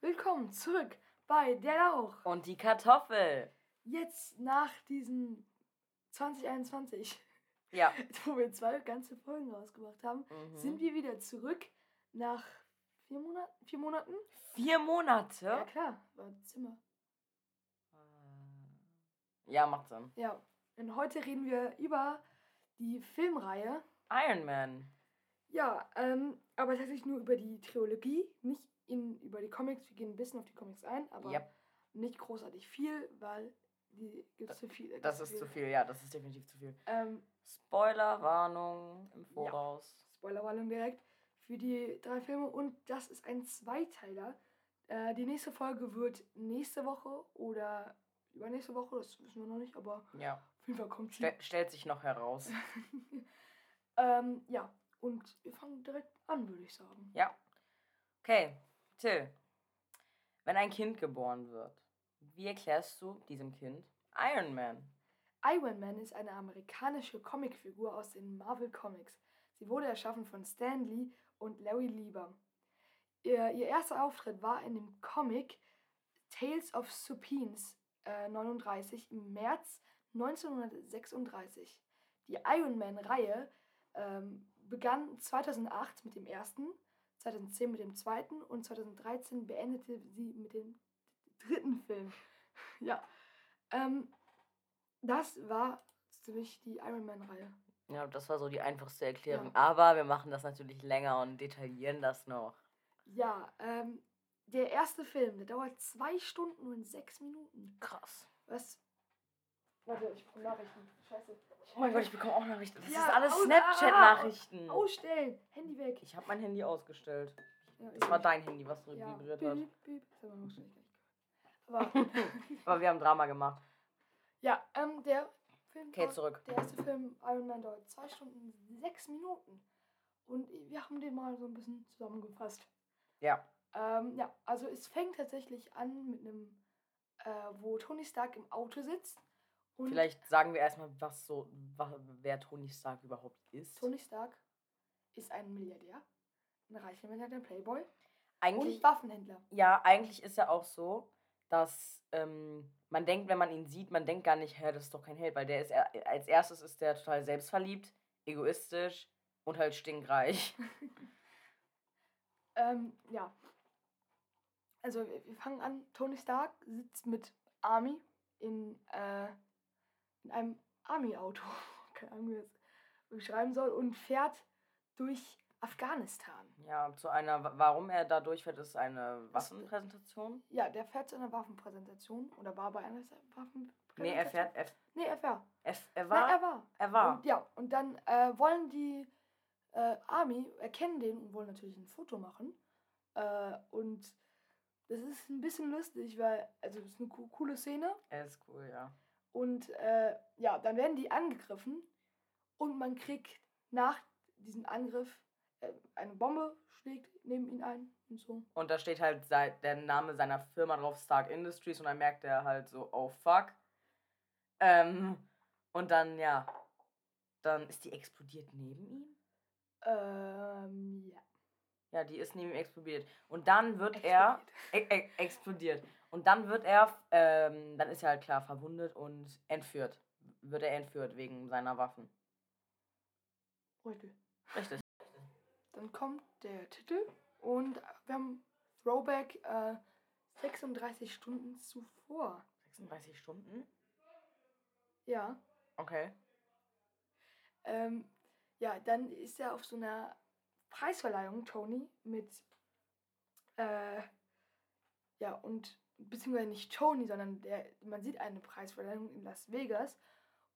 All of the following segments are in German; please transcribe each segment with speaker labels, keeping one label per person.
Speaker 1: Willkommen zurück bei Der Lauch.
Speaker 2: Und die Kartoffel.
Speaker 1: Jetzt nach diesem 2021,
Speaker 2: Ja.
Speaker 1: wo wir zwei ganze Folgen rausgebracht haben,
Speaker 2: Mhm.
Speaker 1: sind wir wieder zurück nach vier Monaten. Vier Monaten?
Speaker 2: Vier Monate?
Speaker 1: Ja, klar, war Zimmer.
Speaker 2: Ja, macht Sinn.
Speaker 1: Ja, und heute reden wir über die Filmreihe.
Speaker 2: Iron Man.
Speaker 1: Ja, ähm, aber tatsächlich nur über die Trilogie, nicht in, über die Comics. Wir gehen ein bisschen auf die Comics ein, aber
Speaker 2: Yep.
Speaker 1: nicht großartig viel, weil die gibt es zu viel. äh,
Speaker 2: Das ist zu viel, ja, das ist definitiv zu viel.
Speaker 1: Ähm,
Speaker 2: Spoilerwarnung im Voraus.
Speaker 1: Spoilerwarnung direkt für die drei Filme und das ist ein Zweiteiler. Äh, die nächste Folge wird nächste Woche oder übernächste Woche, das wissen wir noch nicht, aber
Speaker 2: Ja.
Speaker 1: auf jeden Fall kommt sie.
Speaker 2: Stel stellt sich noch heraus.
Speaker 1: ähm, ja, und wir fangen direkt an, würde ich sagen.
Speaker 2: Ja. Okay, Till. Wenn ein Kind geboren wird, wie erklärst du diesem Kind Iron Man?
Speaker 1: Iron Man ist eine amerikanische Comicfigur aus den Marvel Comics. Sie wurde erschaffen von Stan Lee und Larry Lieber. Ihr, ihr erster Auftritt war in dem Comic Tales of Supines äh, 39 im März 1936. Die Iron Man-Reihe ähm, begann 2008 mit dem ersten, 2010 mit dem zweiten und 2013 beendete sie mit dem dritten Film. ja. Ähm, das war ziemlich die Iron Man-Reihe.
Speaker 2: Ja, das war so die einfachste Erklärung. Aber wir machen das natürlich länger und detaillieren das noch.
Speaker 1: Ja, ähm, der erste Film, der dauert zwei Stunden und sechs Minuten.
Speaker 2: Krass.
Speaker 1: Was? Warte, ich bekomme Nachrichten. Scheiße.
Speaker 2: Oh mein Gott, ich bekomme auch Nachrichten. Das
Speaker 1: Ja,
Speaker 2: ist alles Snapchat-Nachrichten.
Speaker 1: Ausstellen! Handy weg.
Speaker 2: Ich habe mein Handy ausgestellt.
Speaker 1: Ja,
Speaker 2: Das war dein Handy, was
Speaker 1: ja.
Speaker 2: vibriert hat.
Speaker 1: Aber
Speaker 2: Aber wir haben Drama gemacht.
Speaker 1: ja, ähm, der Film.
Speaker 2: Okay, zurück.
Speaker 1: Der erste Film, Iron Man, dauert zwei Stunden sechs Minuten. Und wir haben den mal so ein bisschen zusammengefasst.
Speaker 2: Ja.
Speaker 1: Ähm, ja, also es fängt tatsächlich an mit einem, äh, wo Tony Stark im Auto sitzt. Und
Speaker 2: Vielleicht sagen wir erstmal, was so, wa- wer Tony Stark überhaupt ist.
Speaker 1: Tony Stark ist ein Milliardär, ein reicher Milliardär, ein Playboy
Speaker 2: Eigentlich,
Speaker 1: und Waffenhändler.
Speaker 2: ja, eigentlich ist er auch so, dass ähm, man denkt, wenn man ihn sieht, man denkt gar nicht, hä, das ist doch kein Held, weil der ist, er- als erstes ist der total selbstverliebt, egoistisch und halt stinkreich.
Speaker 1: Ähm, ja. Also wir wir fangen an, Tony Stark sitzt mit Army in, äh, in einem Army-Auto, keine Ahnung, wie ich das beschreiben soll, und fährt durch Afghanistan.
Speaker 2: Ja, zu einer, wa- warum er da durchfährt, ist eine Waffenpräsentation.
Speaker 1: Ja, der fährt zu einer Waffenpräsentation oder war bei einer Waffenpräsentation.
Speaker 2: Nee, er fährt, er,
Speaker 1: Nee, er war.
Speaker 2: er, er
Speaker 1: Nein,
Speaker 2: war,
Speaker 1: er war.
Speaker 2: er war.
Speaker 1: Und, ja, und dann äh, wollen die äh, Army erkennen den und wollen natürlich ein Foto machen. Äh, und das ist ein bisschen lustig, weil, also das ist eine co- coole Szene.
Speaker 2: Er ist cool, ja.
Speaker 1: Und äh, ja, dann werden die angegriffen und man kriegt nach diesem Angriff äh, eine Bombe schlägt neben ihn ein und so.
Speaker 2: Und da steht halt der Name seiner Firma drauf, Stark Industries, und dann merkt er halt so, oh fuck. Ähm, und dann, ja, dann ist die explodiert neben ihm.
Speaker 1: Ähm, ja.
Speaker 2: Ja, die ist neben ihm explodiert. Und dann wird er e e explodiert. Und dann wird er, ähm, dann ist er halt klar verwundet und entführt. Wird er entführt wegen seiner Waffen.
Speaker 1: Richtig.
Speaker 2: Richtig.
Speaker 1: Dann kommt der Titel und wir haben Throwback äh, 36 Stunden zuvor.
Speaker 2: 36 Stunden?
Speaker 1: Ja.
Speaker 2: Okay.
Speaker 1: Ähm, ja, dann ist er auf so einer Preisverleihung, Tony, mit, äh, ja, und, beziehungsweise nicht Tony, sondern der, man sieht eine Preisverleihung in Las Vegas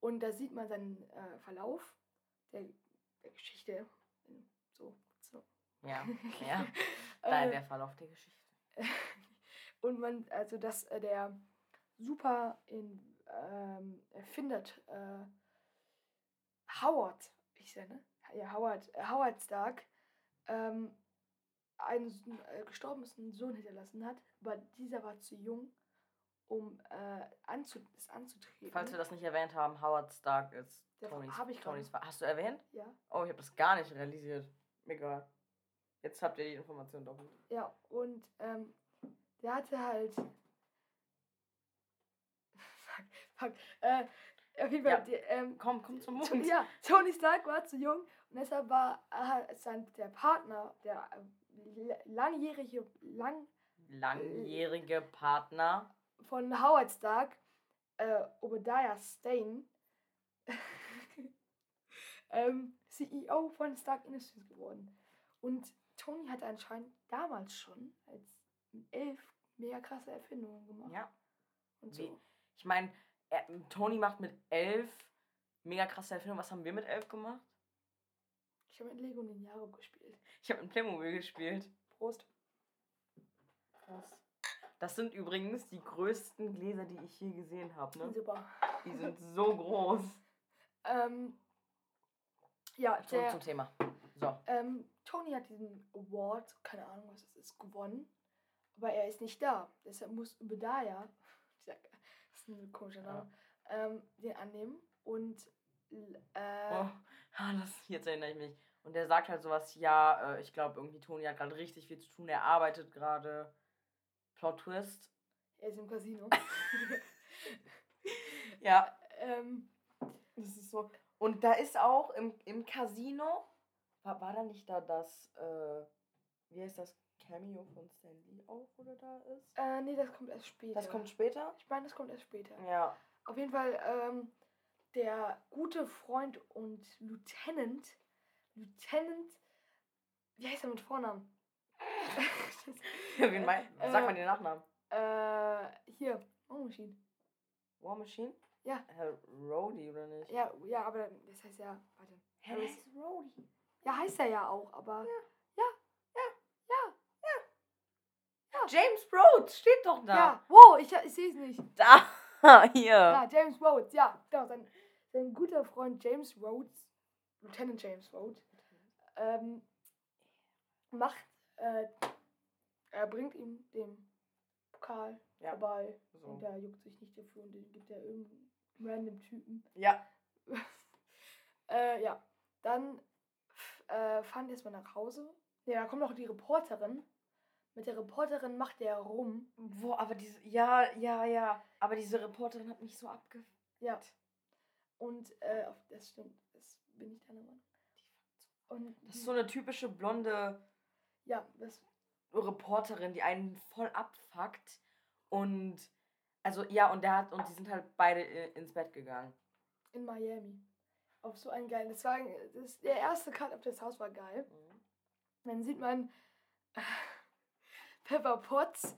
Speaker 1: und da sieht man seinen äh, Verlauf der, der Geschichte. So, so.
Speaker 2: Ja, ja. Da
Speaker 1: Äh,
Speaker 2: der Verlauf der Geschichte.
Speaker 1: und man, also dass äh, der super in, ähm, erfindet äh, Howard, ich sehe, ne? Ja, Howard, äh, Howard Stark, ähm, einen äh, gestorbenes Sohn hinterlassen hat, aber dieser war zu jung, um äh, anzu, es anzutreten.
Speaker 2: Falls wir das nicht erwähnt haben, Howard Stark ist
Speaker 1: Der
Speaker 2: Tonys,
Speaker 1: hab ich.
Speaker 2: Tonys Fa- Hast du erwähnt?
Speaker 1: ja,
Speaker 2: Oh, ich habe das gar nicht realisiert. Egal. Jetzt habt ihr die Information doppelt.
Speaker 1: ja, und ähm, der hatte halt. fuck, fuck. Äh, auf jeden Fall,
Speaker 2: Ja.
Speaker 1: der, ähm,
Speaker 2: Komm, komm zum Mund.
Speaker 1: Ja, Tony Stark war zu jung und deshalb war äh, sein, der Partner, der äh, langjährige, lang
Speaker 2: Langjährige Partner.
Speaker 1: von Howard Stark, äh, Obadiah Stane, ähm, CEO von Stark Industries geworden. Und Tony hat anscheinend damals schon als elf mega krasse Erfindungen gemacht.
Speaker 2: Ja.
Speaker 1: Und so.
Speaker 2: Ich meine, Tony macht mit elf mega krasse Erfindungen. Was haben wir mit elf gemacht?
Speaker 1: Ich habe mit Lego Ninjago gespielt.
Speaker 2: Ich habe mit Playmobil gespielt.
Speaker 1: Prost.
Speaker 2: Krass. Das sind übrigens die größten Gläser, die ich je gesehen habe. Ne?
Speaker 1: Super.
Speaker 2: Die sind so groß.
Speaker 1: Ähm, ja,
Speaker 2: Zurück
Speaker 1: der,
Speaker 2: zum Thema. So.
Speaker 1: Ähm, Tony hat diesen Award, keine Ahnung, was es ist, gewonnen. Aber er ist nicht da. Deshalb muss Obadiah, dieser- das ist ein komischer Name, ähm, den annehmen. Und äh,
Speaker 2: Oh, ah, das, jetzt erinnere ich mich. Und der sagt halt sowas, ja, äh, ich glaube irgendwie Tony hat gerade richtig viel zu tun, er arbeitet gerade. Plot Twist.
Speaker 1: er ist im Casino.
Speaker 2: Ja,
Speaker 1: ähm,
Speaker 2: das ist so. Und da ist auch im, im Casino, war, war da nicht da das, äh, wie heißt das, Cameo von Stan Lee auch, oder da ist?
Speaker 1: äh, nee, das kommt erst später.
Speaker 2: Das kommt später?
Speaker 1: Ich meine, das kommt erst später.
Speaker 2: Ja.
Speaker 1: Auf jeden Fall, ähm, der gute Freund und Lieutenant, Lieutenant, wie heißt er mit Vornamen?
Speaker 2: Wen mein, sag
Speaker 1: Äh,
Speaker 2: mal den Nachnamen.
Speaker 1: Äh, hier, War Machine.
Speaker 2: War Machine?
Speaker 1: Ja.
Speaker 2: Herr Rhodey, oder nicht?
Speaker 1: Ja, ja, aber das heißt ja, warte.
Speaker 2: Hä, der ist Rhodey.
Speaker 1: Ja, heißt er ja auch, aber. Ja,
Speaker 2: James Rhodes steht doch
Speaker 1: ja.
Speaker 2: da.
Speaker 1: Wow, ich, ich sehe es nicht.
Speaker 2: Da, hier.
Speaker 1: Ja, James Rhodes, ja, genau. Sein, sein guter Freund James Rhodes, Lieutenant James Rhodes, ähm, macht, äh, er bringt ihm den Pokal
Speaker 2: Ja.
Speaker 1: vorbei
Speaker 2: So.
Speaker 1: und der juckt sich nicht dafür und den gibt er irgendeinem random Typen.
Speaker 2: Ja.
Speaker 1: Äh, ja, dann äh, fahren die erstmal nach Hause. Ja, da kommt noch die Reporterin. Mit der Reporterin macht der rum.
Speaker 2: Wo, aber diese, ja, ja, ja. Aber diese Reporterin hat mich so abge...
Speaker 1: Ja. Und äh, das stimmt, das bin ich deiner Meinung. Und
Speaker 2: Das ist so eine typische blonde
Speaker 1: ja, das
Speaker 2: Reporterin, die einen voll abfuckt. Und, also, ja, und der hat, und die sind halt beide i- ins Bett gegangen.
Speaker 1: in Miami. Auf so einen geilen. Das war das, der erste Cut auf das Haus war geil. Dann sieht man äh, Pepper Potts,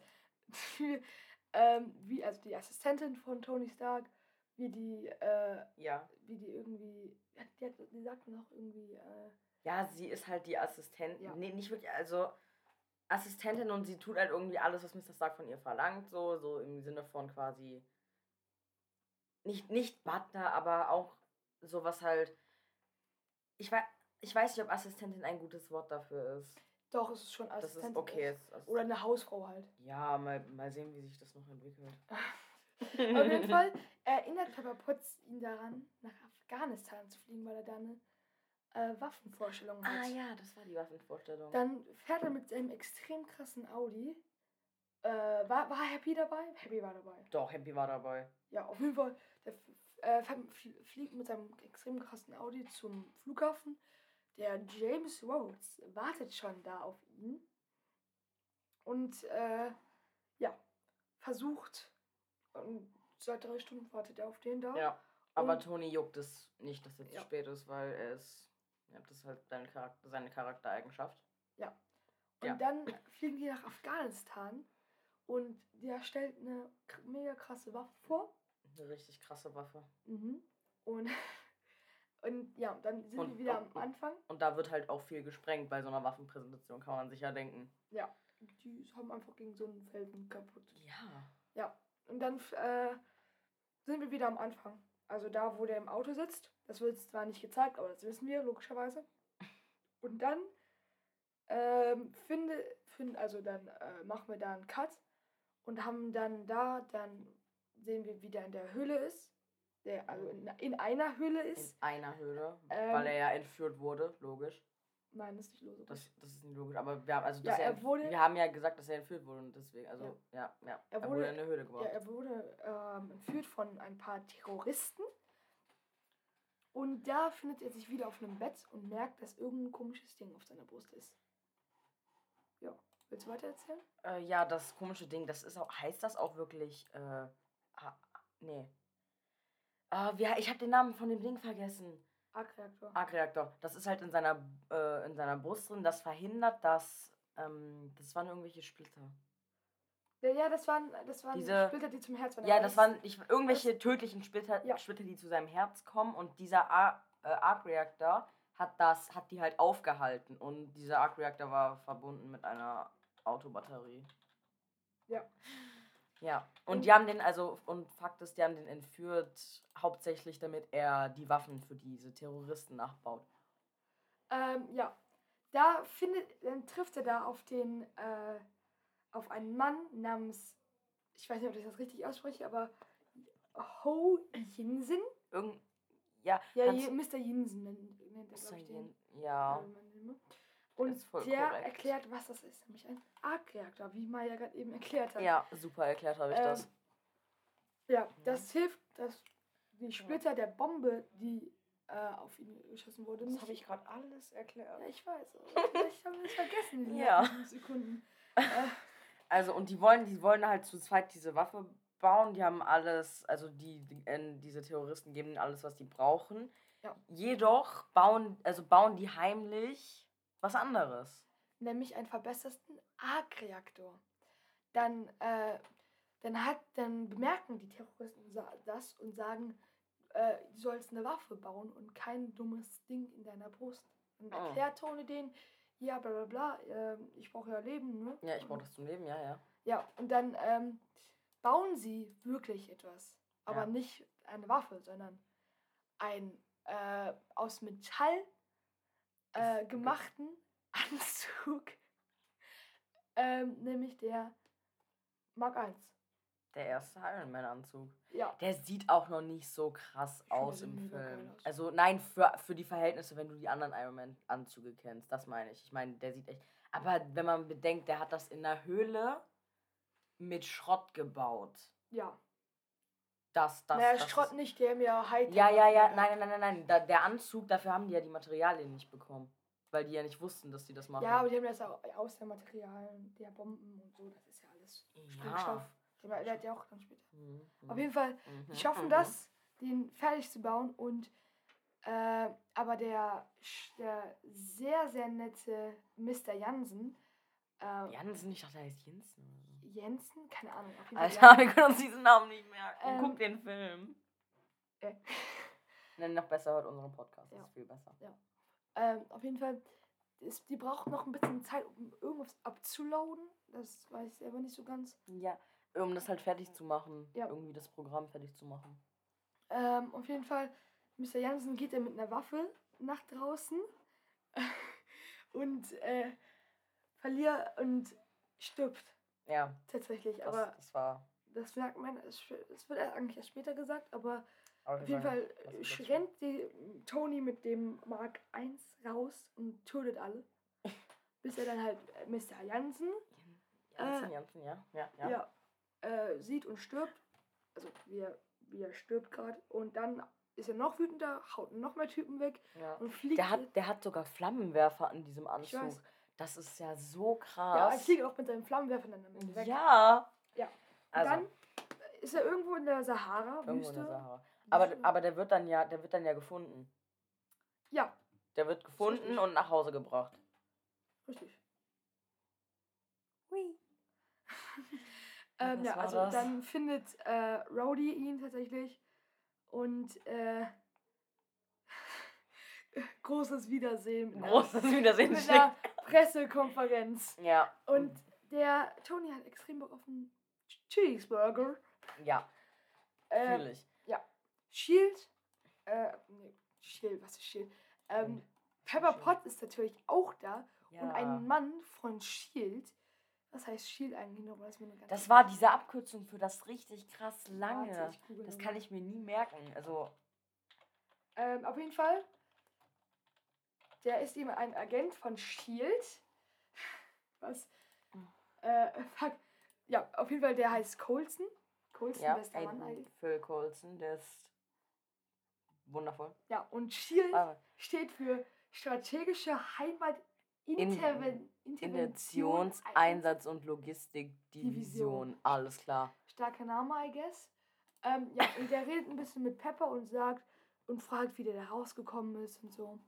Speaker 1: die, ähm, wie, also die Assistentin von Tony Stark, wie die, äh,
Speaker 2: Ja.
Speaker 1: wie die irgendwie, ja, die, hat, die sagt noch irgendwie, äh,
Speaker 2: Ja, sie ist halt die Assistentin.
Speaker 1: Ja.
Speaker 2: Nee, nicht wirklich, also Assistentin und sie tut halt irgendwie alles, was Mr. Stark von ihr verlangt, so, so im Sinne von quasi nicht, nicht Butler, aber auch sowas halt. Ich weiß, ich weiß nicht, ob Assistentin ein gutes Wort dafür ist.
Speaker 1: doch, es ist schon
Speaker 2: Das
Speaker 1: Assistentin.
Speaker 2: ist okay. Also,
Speaker 1: Oder eine Hausfrau halt.
Speaker 2: ja, mal, mal sehen, wie sich das noch entwickelt.
Speaker 1: Auf jeden Fall erinnert Pepper Potts ihn daran, nach Afghanistan zu fliegen, weil er da eine äh, Waffenvorstellung hat.
Speaker 2: Ah ja, das war die Waffenvorstellung.
Speaker 1: Dann fährt er mit seinem extrem krassen Audi. Äh, war, war Happy dabei? Happy war dabei.
Speaker 2: Doch, Happy war dabei.
Speaker 1: Ja, auf jeden Fall. Der äh, fliegt mit seinem extrem krassen Audi zum Flughafen. Der James Rhodes wartet schon da auf ihn. Und äh, ja, versucht. Und seit drei Stunden wartet er auf den da.
Speaker 2: Ja. Aber
Speaker 1: Und-
Speaker 2: Tony juckt es nicht, dass er zu
Speaker 1: Ja.
Speaker 2: spät ist, weil er ist. Ja, das ist halt seine, Charakter, seine Charaktereigenschaft.
Speaker 1: Und
Speaker 2: Ja.
Speaker 1: dann fliegen die nach Afghanistan. Und der stellt eine mega krasse Waffe vor.
Speaker 2: Eine richtig krasse Waffe.
Speaker 1: Mhm. Und, und ja, dann sind
Speaker 2: Und-
Speaker 1: wir wieder
Speaker 2: und-
Speaker 1: am Anfang.
Speaker 2: Und da wird halt auch viel gesprengt bei so einer Waffenpräsentation, kann man sich ja denken.
Speaker 1: Ja, die haben einfach gegen so einen Felsen kaputt.
Speaker 2: Ja.
Speaker 1: Und dann äh, sind wir wieder am Anfang. Also da, wo der im Auto sitzt. Das wird zwar nicht gezeigt, aber das wissen wir, logischerweise. Und dann ähm, finde, find, also dann äh, machen wir da einen Cut und haben dann da, dann sehen wir, wie der in der Höhle ist. Der also in, in einer Höhle
Speaker 2: In
Speaker 1: ist.
Speaker 2: einer Höhle,
Speaker 1: Ähm.
Speaker 2: weil er ja entführt wurde, logisch.
Speaker 1: Nein, das ist nicht logisch.
Speaker 2: Das, das ist nicht logisch. Aber wir haben, also,
Speaker 1: Ja, er
Speaker 2: er,
Speaker 1: wurde-
Speaker 2: wir haben ja gesagt, dass er entführt wurde und deswegen, also, ja, ja.
Speaker 1: Er
Speaker 2: Er,
Speaker 1: wurde-
Speaker 2: wurde in eine Höhle
Speaker 1: Ja,
Speaker 2: gebracht.
Speaker 1: er wurde ähm, entführt von ein paar Terroristen. Und da findet er sich wieder auf einem Bett und merkt, dass irgendein komisches Ding auf seiner Brust ist. Ja, willst du weiter erzählen?
Speaker 2: Äh, ja, das komische Ding, das ist auch, heißt das auch wirklich, äh, ah, nee. Ah, wie, ich habe den Namen von dem Ding vergessen.
Speaker 1: Arc-Reaktor.
Speaker 2: Arc-Reaktor. Das ist halt in seiner, äh, in seiner Brust drin, das verhindert, dass, ähm, das waren irgendwelche Splitter.
Speaker 1: Ja, ja, das waren, das waren
Speaker 2: Diese-
Speaker 1: Splitter, die zum Herz waren.
Speaker 2: Ja, das waren ich, irgendwelche tödlichen Splitter,
Speaker 1: Ja.
Speaker 2: Splitter, die zu seinem Herz kommen und dieser Ar äh, Arc-Reaktor hat das, hat die halt aufgehalten und dieser Arc-Reaktor war verbunden mit einer Autobatterie.
Speaker 1: Ja.
Speaker 2: Ja, und
Speaker 1: Und-
Speaker 2: die haben den, also, und Fakt ist, die haben den entführt, hauptsächlich damit er die Waffen für diese Terroristen nachbaut.
Speaker 1: Ähm, ja. Da findet, dann trifft er da auf den, äh, auf einen Mann namens, ich weiß nicht, ob ich das richtig ausspreche, aber Ho Jinsen.
Speaker 2: Irgend, ja,
Speaker 1: Ja, Mr. Jinsen nennt, nennt er, glaube ich, den.
Speaker 2: ja,
Speaker 1: äh, Name. Und der
Speaker 2: korrekt.
Speaker 1: erklärt, was das ist, nämlich ein Arc-Reaktor, wie Maya gerade eben erklärt hat.
Speaker 2: ja, super erklärt habe ich
Speaker 1: Ähm,
Speaker 2: das.
Speaker 1: Ja, das hilft, dass die Splitter der Bombe, die äh, auf ihn geschossen wurde, nicht...
Speaker 2: gerade alles erklärt.
Speaker 1: Ja, ich weiß. haben wir es vergessen in
Speaker 2: Ja.
Speaker 1: Sekunden. Äh,
Speaker 2: Also und die wollen, die wollen halt zu zweit diese Waffe bauen. Die haben alles, also die, die äh, diese Terroristen geben ihnen alles, was die brauchen.
Speaker 1: Ja.
Speaker 2: Jedoch bauen, also bauen die heimlich was anderes.
Speaker 1: nämlich einen verbesserten Arc-Reaktor. Dann, äh, dann, hat, dann bemerken die Terroristen das und sagen, äh, du sollst eine Waffe bauen und kein dummes Ding in deiner Brust. Dann
Speaker 2: Oh.
Speaker 1: erklärt Tony denen, ja, bla bla bla, ähm, ich brauche ja Leben, ne?
Speaker 2: Ja, ich brauche das zum Leben, ja, ja.
Speaker 1: Ja, und dann ähm, bauen sie wirklich etwas. Aber
Speaker 2: Ja.
Speaker 1: nicht eine Waffe, sondern ein äh, aus Metall äh,
Speaker 2: Ist-
Speaker 1: gemachten Anzug. ähm, nämlich der Mark 1.
Speaker 2: Der erste Iron Man Anzug.
Speaker 1: Ja.
Speaker 2: Der sieht auch noch nicht so krass aus im Film.
Speaker 1: aus.
Speaker 2: Also nein, für, für die Verhältnisse, wenn du die anderen Iron Man Anzüge kennst, das meine ich. Ich meine, der sieht echt. Aber wenn man bedenkt, der hat das in der Höhle mit Schrott gebaut.
Speaker 1: Ja.
Speaker 2: Das, das,
Speaker 1: naja,
Speaker 2: das
Speaker 1: Schrott
Speaker 2: ist,
Speaker 1: nicht, der mir Hightech.
Speaker 2: Ja, ja, ja, nein, nein, nein, nein, nein. Da, der Anzug, dafür haben die ja die Materialien nicht bekommen. Weil die ja nicht wussten, dass die das machen.
Speaker 1: Ja, aber die haben das auch aus der Materialien der Bomben und so. Das ist ja alles Sprengstoff. Der, der hat ja auch dann später.
Speaker 2: Mhm,
Speaker 1: Auf
Speaker 2: mhm,
Speaker 1: jeden Fall,
Speaker 2: mhm,
Speaker 1: die schaffen
Speaker 2: mhm.
Speaker 1: das, den fertig zu bauen und äh, aber der, der sehr, sehr nette Mr. Jansen, äh,
Speaker 2: Jansen, ich dachte, der heißt Jensen.
Speaker 1: Jensen, keine Ahnung,
Speaker 2: Alter, wir können uns diesen Namen nicht merken.
Speaker 1: Ähm,
Speaker 2: Guck den Film.
Speaker 1: äh,
Speaker 2: Nenn noch besser heute unseren Podcast. Das
Speaker 1: Ja.
Speaker 2: ist viel besser.
Speaker 1: ähm, auf jeden Fall, ist, die brauchen noch ein bisschen Zeit, um irgendwas abzuladen. Das weiß ich selber nicht so ganz.
Speaker 2: Ja, um das halt fertig zu machen.
Speaker 1: Ja.
Speaker 2: Irgendwie das Programm fertig zu machen.
Speaker 1: Ähm, auf jeden Fall, Mr. Jansen geht dann mit einer Waffe nach draußen und äh, verliert und stirbt
Speaker 2: Ja,
Speaker 1: tatsächlich.
Speaker 2: das,
Speaker 1: aber
Speaker 2: das war.
Speaker 1: das merkt man, es wird erst eigentlich erst später gesagt, aber
Speaker 2: Auf
Speaker 1: auf jeden Fall rennt die Tony mit dem Mark 1 raus und tötet alle. bis er dann halt äh, Mr. Jansen
Speaker 2: Jansen,
Speaker 1: äh,
Speaker 2: Jansen, ja. Ja, ja.
Speaker 1: ja. äh, sieht und stirbt. Also wie er, wie er stirbt gerade. Und dann ist er noch wütender, haut noch mehr Typen weg
Speaker 2: ja.
Speaker 1: und fliegt.
Speaker 2: Der, hat, der hat sogar Flammenwerfer an diesem Anzug.
Speaker 1: weiß.
Speaker 2: Das ist ja so
Speaker 1: ja, er
Speaker 2: krass.
Speaker 1: fliegt auch mit seinem Flammenwerfer dann am Ende weg.
Speaker 2: Ja.
Speaker 1: Ja.
Speaker 2: Also,
Speaker 1: dann ist er irgendwo in der Sahara,
Speaker 2: irgendwo
Speaker 1: Wüste.
Speaker 2: in der Sahara. Aber, aber der wird dann ja, der wird dann ja gefunden.
Speaker 1: Ja,
Speaker 2: Der wird gefunden
Speaker 1: richtig.
Speaker 2: und nach Hause gebracht.
Speaker 1: richtig.
Speaker 2: Hui.
Speaker 1: Ähm,
Speaker 2: was
Speaker 1: ja,
Speaker 2: war
Speaker 1: also
Speaker 2: das?
Speaker 1: dann findet äh, Rhodey ihn tatsächlich und äh, großes Wiedersehen.
Speaker 2: Großes Wiedersehen.
Speaker 1: Mit einer Pressekonferenz.
Speaker 2: Ja.
Speaker 1: Und der Tony hat extrem Bock auf einen Cheeseburger.
Speaker 2: Ja,
Speaker 1: Äh,
Speaker 2: fühle ich.
Speaker 1: Shield, äh, nee, Shield, was ist Shield? Ähm,
Speaker 2: Hm.
Speaker 1: Pepper. Potts ist natürlich auch da
Speaker 2: Ja.
Speaker 1: und ein Mann von Shield. Was heißt Shield eigentlich noch? Ganz
Speaker 2: Das war diese Abkürzung für das richtig krass lange. Das kann ich mir nie merken. Also,
Speaker 1: Ähm, auf jeden Fall. Der ist eben ein Agent von Shield. Was? Äh, fuck. Ja, auf jeden Fall, der heißt Colson. Colson,
Speaker 2: Ja,
Speaker 1: der Mann eigentlich.
Speaker 2: Phil Coulson, der ist wundervoll.
Speaker 1: Ja, und Shield
Speaker 2: Aber
Speaker 1: steht für strategische Heimat
Speaker 2: In-
Speaker 1: Interven Intervention
Speaker 2: Interventionseinsatz und
Speaker 1: Division.
Speaker 2: Logistikdivision. Alles klar.
Speaker 1: Starker Name, I guess. Ähm, ja, und der redet ein bisschen mit Pepper und sagt und fragt, wie der da rausgekommen ist und so.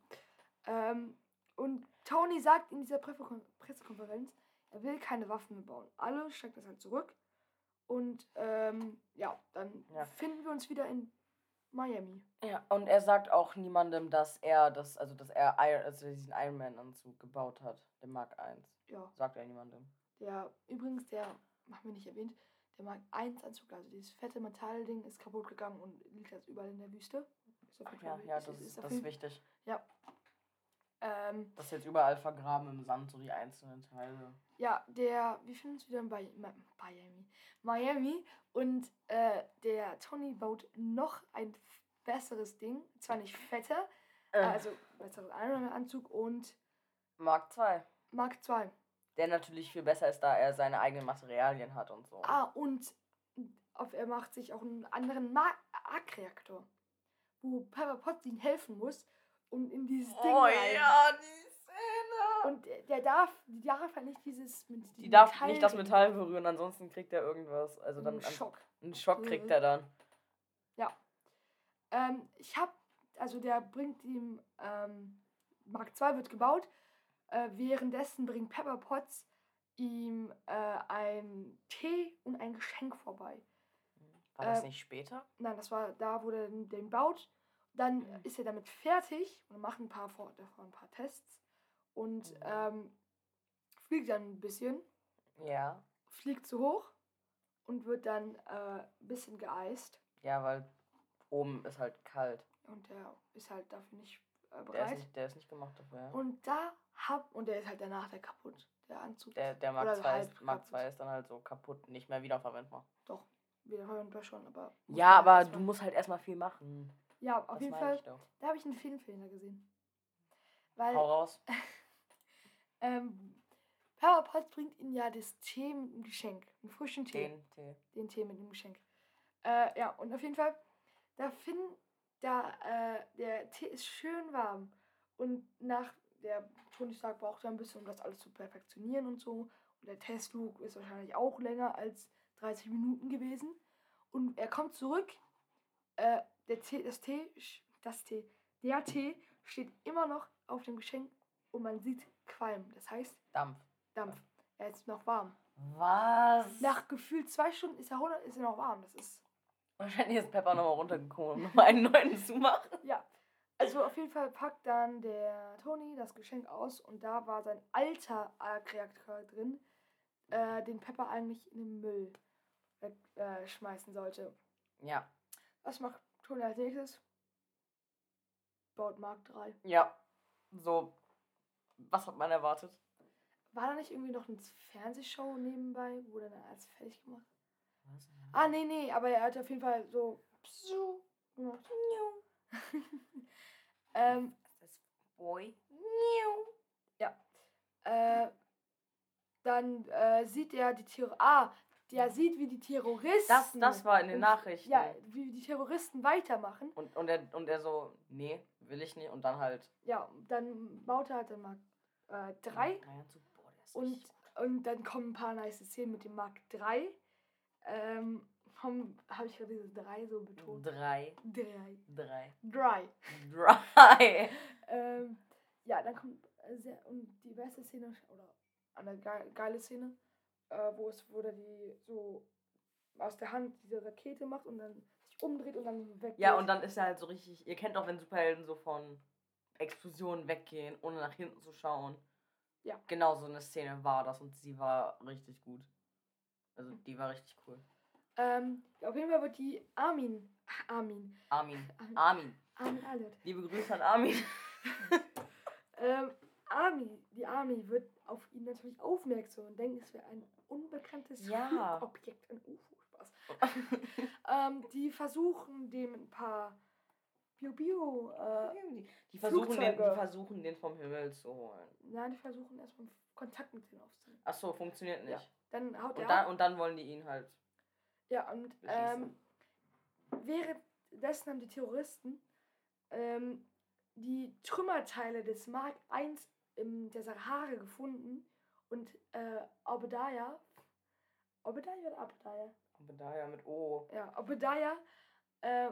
Speaker 1: Ähm, und Tony sagt in dieser Pressekon- Pressekonferenz, er will keine Waffen mehr bauen. Alle steckt das halt zurück. Und ähm, ja, dann
Speaker 2: Ja.
Speaker 1: finden wir uns wieder in Miami.
Speaker 2: Ja, und er sagt auch niemandem, dass er das, also dass er Iron, also diesen Iron Man Anzug gebaut hat, den Mark 1.
Speaker 1: Ja,
Speaker 2: Sagt er niemandem.
Speaker 1: der übrigens, der, haben wir nicht erwähnt, der Mark 1 Anzug, also dieses fette Metallding, ist kaputt gegangen und liegt jetzt überall in der Wüste.
Speaker 2: Ach ja, ja, das,
Speaker 1: ist
Speaker 2: das ist wichtig.
Speaker 1: Ähm,
Speaker 2: Das ist jetzt überall vergraben im Sand, so die einzelnen Teile.
Speaker 1: Ja, der, wir finden uns wieder in Miami. Miami und äh, der Tony baut noch ein besseres Ding. Zwar nicht fetter,
Speaker 2: Äh,
Speaker 1: also besseres Anzug und
Speaker 2: Mark 2.
Speaker 1: Mark II.
Speaker 2: Der natürlich viel besser ist, da er seine eigenen Materialien hat und so.
Speaker 1: Ah, und er macht sich auch einen anderen Arc-Reaktor, wo Pepper Potts ihm helfen muss und in dieses Ding
Speaker 2: oh
Speaker 1: rein.
Speaker 2: ja, die Szene.
Speaker 1: Und der- darf, die darf halt nicht dieses mit
Speaker 2: Die darf nicht das. Metall berühren, ansonsten kriegt er irgendwas. Also dann
Speaker 1: Einen Schock.
Speaker 2: einen Schock kriegt
Speaker 1: Mhm.
Speaker 2: er dann.
Speaker 1: Ähm, ich hab, also der bringt ihm, ähm, Mark II wird gebaut. Äh, währenddessen bringt Pepper Potts ihm äh, ein Tee und ein Geschenk vorbei.
Speaker 2: War das
Speaker 1: Äh,
Speaker 2: nicht später?
Speaker 1: Nein, das war da, wo er den, den baut. Dann
Speaker 2: Mhm.
Speaker 1: ist er damit fertig und macht ein paar vor, davon ein paar Tests und
Speaker 2: Mhm.
Speaker 1: ähm, fliegt dann ein bisschen,
Speaker 2: Ja.
Speaker 1: fliegt zu hoch und wird dann äh, ein bisschen geeist.
Speaker 2: Ja, weil oben ist halt kalt.
Speaker 1: Und der ist halt dafür nicht äh,
Speaker 2: Der ist
Speaker 1: bereit.
Speaker 2: nicht, der ist nicht gemacht dafür, ja.
Speaker 1: Und da hab und der ist halt danach der kaputt, der Anzug.
Speaker 2: Der, der Mark
Speaker 1: Oder
Speaker 2: II
Speaker 1: halb
Speaker 2: ist, Mark
Speaker 1: kaputt.
Speaker 2: II ist dann halt so kaputt, nicht mehr wiederverwendbar.
Speaker 1: Doch, das schon, aber.
Speaker 2: Ja,
Speaker 1: man
Speaker 2: aber du musst halt erstmal viel machen.
Speaker 1: Ja, auf
Speaker 2: das
Speaker 1: jeden Fall, da habe ich einen Filmfehler gesehen. Weil
Speaker 2: Hau raus.
Speaker 1: ähm, Potts bringt ihnen ja das Tee mit dem Geschenk, einen frischen Tee.
Speaker 2: Den Tee.
Speaker 1: den Tee mit dem Geschenk. Äh, ja, und auf jeden Fall, da finden, da, äh, der Tee ist schön warm. Und nach der Tony Stark braucht er ein bisschen, um das alles zu perfektionieren und so. Und der Testflug ist wahrscheinlich auch länger als 30 Minuten gewesen. Und er kommt zurück. Äh, der Tee, das sch- das Tee, der Tee steht immer noch auf dem Geschenk und man sieht Qualm. Das heißt
Speaker 2: Dampf.
Speaker 1: Dampf. Er ist noch warm.
Speaker 2: Was?
Speaker 1: Nach gefühlt zwei Stunden ist er, 100, ist er noch warm. Das ist
Speaker 2: Wahrscheinlich ist Pepper nochmal runtergekommen, um nochmal einen neuen zu machen.
Speaker 1: Ja. Also auf jeden Fall packt dann der Tony das Geschenk aus und da war sein alter Arc-Reaktor drin, äh, den Pepper eigentlich in den Müll äh, schmeißen sollte.
Speaker 2: Ja.
Speaker 1: Was macht Tony als nächstes? Baut Mark 3.
Speaker 2: Ja. So. Was hat man erwartet?
Speaker 1: War da nicht irgendwie noch eine Fernsehshow nebenbei? Wurde dann alles fertig gemacht?
Speaker 2: Was?
Speaker 1: Ah, nee, nee, aber er hat auf jeden Fall so psu gemacht. ähm,
Speaker 2: Das Boy.
Speaker 1: Äh, dann äh, sieht er die Tiere. Ah, der sieht, wie die Terroristen.
Speaker 2: Das, das war in den Nachrichten.
Speaker 1: Ja, wie die Terroristen weitermachen.
Speaker 2: Und, und, er, und er so, nee, will ich nicht. Und dann halt.
Speaker 1: Ja, dann baut er halt dann Mark äh, 3
Speaker 2: Drei Anzug. Boah,
Speaker 1: und, und dann kommen ein paar nice Szenen mit dem Mark 3. Ähm, habe ich gerade diese 3 so betont.
Speaker 2: Drei.
Speaker 1: 3.
Speaker 2: Drei.
Speaker 1: 3.
Speaker 2: Drei.
Speaker 1: Ähm, ja, dann kommt äh, sehr, und die beste Szene, oder eine ge geile Szene, äh, wo es, wo der die so aus der Hand diese Rakete macht und dann sich umdreht und dann weg.
Speaker 2: Ja, und dann ist er halt so richtig. Ihr kennt doch, wenn Superhelden so von Explosionen weggehen, ohne nach hinten zu schauen.
Speaker 1: Ja.
Speaker 2: Genau so eine Szene war das und sie war richtig gut. Also die war richtig cool.
Speaker 1: Ähm, auf jeden Fall wird die Armin, Armin,
Speaker 2: Armin.
Speaker 1: Armin,
Speaker 2: Armin.
Speaker 1: Armin Alert.
Speaker 2: Liebe Grüße an Armin.
Speaker 1: Ähm, Armin, die Army wird auf ihn natürlich aufmerksam und denkt, es wäre ein unbekanntes
Speaker 2: Ja.
Speaker 1: Flugobjekt, ein UFO-Spaß. ähm, die versuchen dem ein paar Bio Bio. Äh,
Speaker 2: Die, versuchen den, die
Speaker 1: Flugzeuge.
Speaker 2: versuchen den vom Himmel zu holen.
Speaker 1: nein, die versuchen erstmal Kontakt mit denen aufzunehmen.
Speaker 2: Ach so, funktioniert
Speaker 1: Ja.
Speaker 2: nicht.
Speaker 1: Dann haut
Speaker 2: Und,
Speaker 1: er
Speaker 2: dann, und dann wollen die ihn halt.
Speaker 1: Ja, und ähm, währenddessen haben die Terroristen ähm, die Trümmerteile des Mark I in der Sahara gefunden und äh, Obadiah, Obadiah oder Obadiah?
Speaker 2: Aber da ja mit O.
Speaker 1: Ja, Obadiah äh,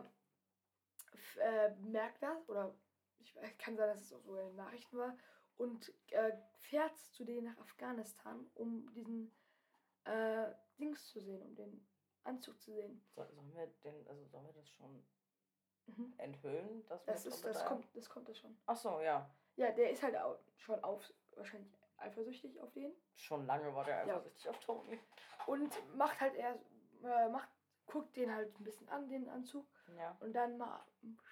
Speaker 1: äh, merkt das, oder ich kann sein, dass es auch so in den Nachrichten war, und äh, fährt zu denen nach Afghanistan, um diesen äh, Dings zu sehen, um den Anzug zu sehen.
Speaker 2: Soll, sollen wir denn, also sollen wir das schon
Speaker 1: Mhm.
Speaker 2: enthüllen? Dass
Speaker 1: Das, ist, das,
Speaker 2: Obadiah?
Speaker 1: kommt, das kommt da schon.
Speaker 2: Ach so, ja.
Speaker 1: Ja, der ist halt auch schon auf, wahrscheinlich eifersüchtig auf den
Speaker 2: Schon lange war der
Speaker 1: Ja.
Speaker 2: eifersüchtig auf Tony.
Speaker 1: und macht halt eher, äh, macht, guckt den halt ein bisschen an, den Anzug,
Speaker 2: Ja.
Speaker 1: und dann mal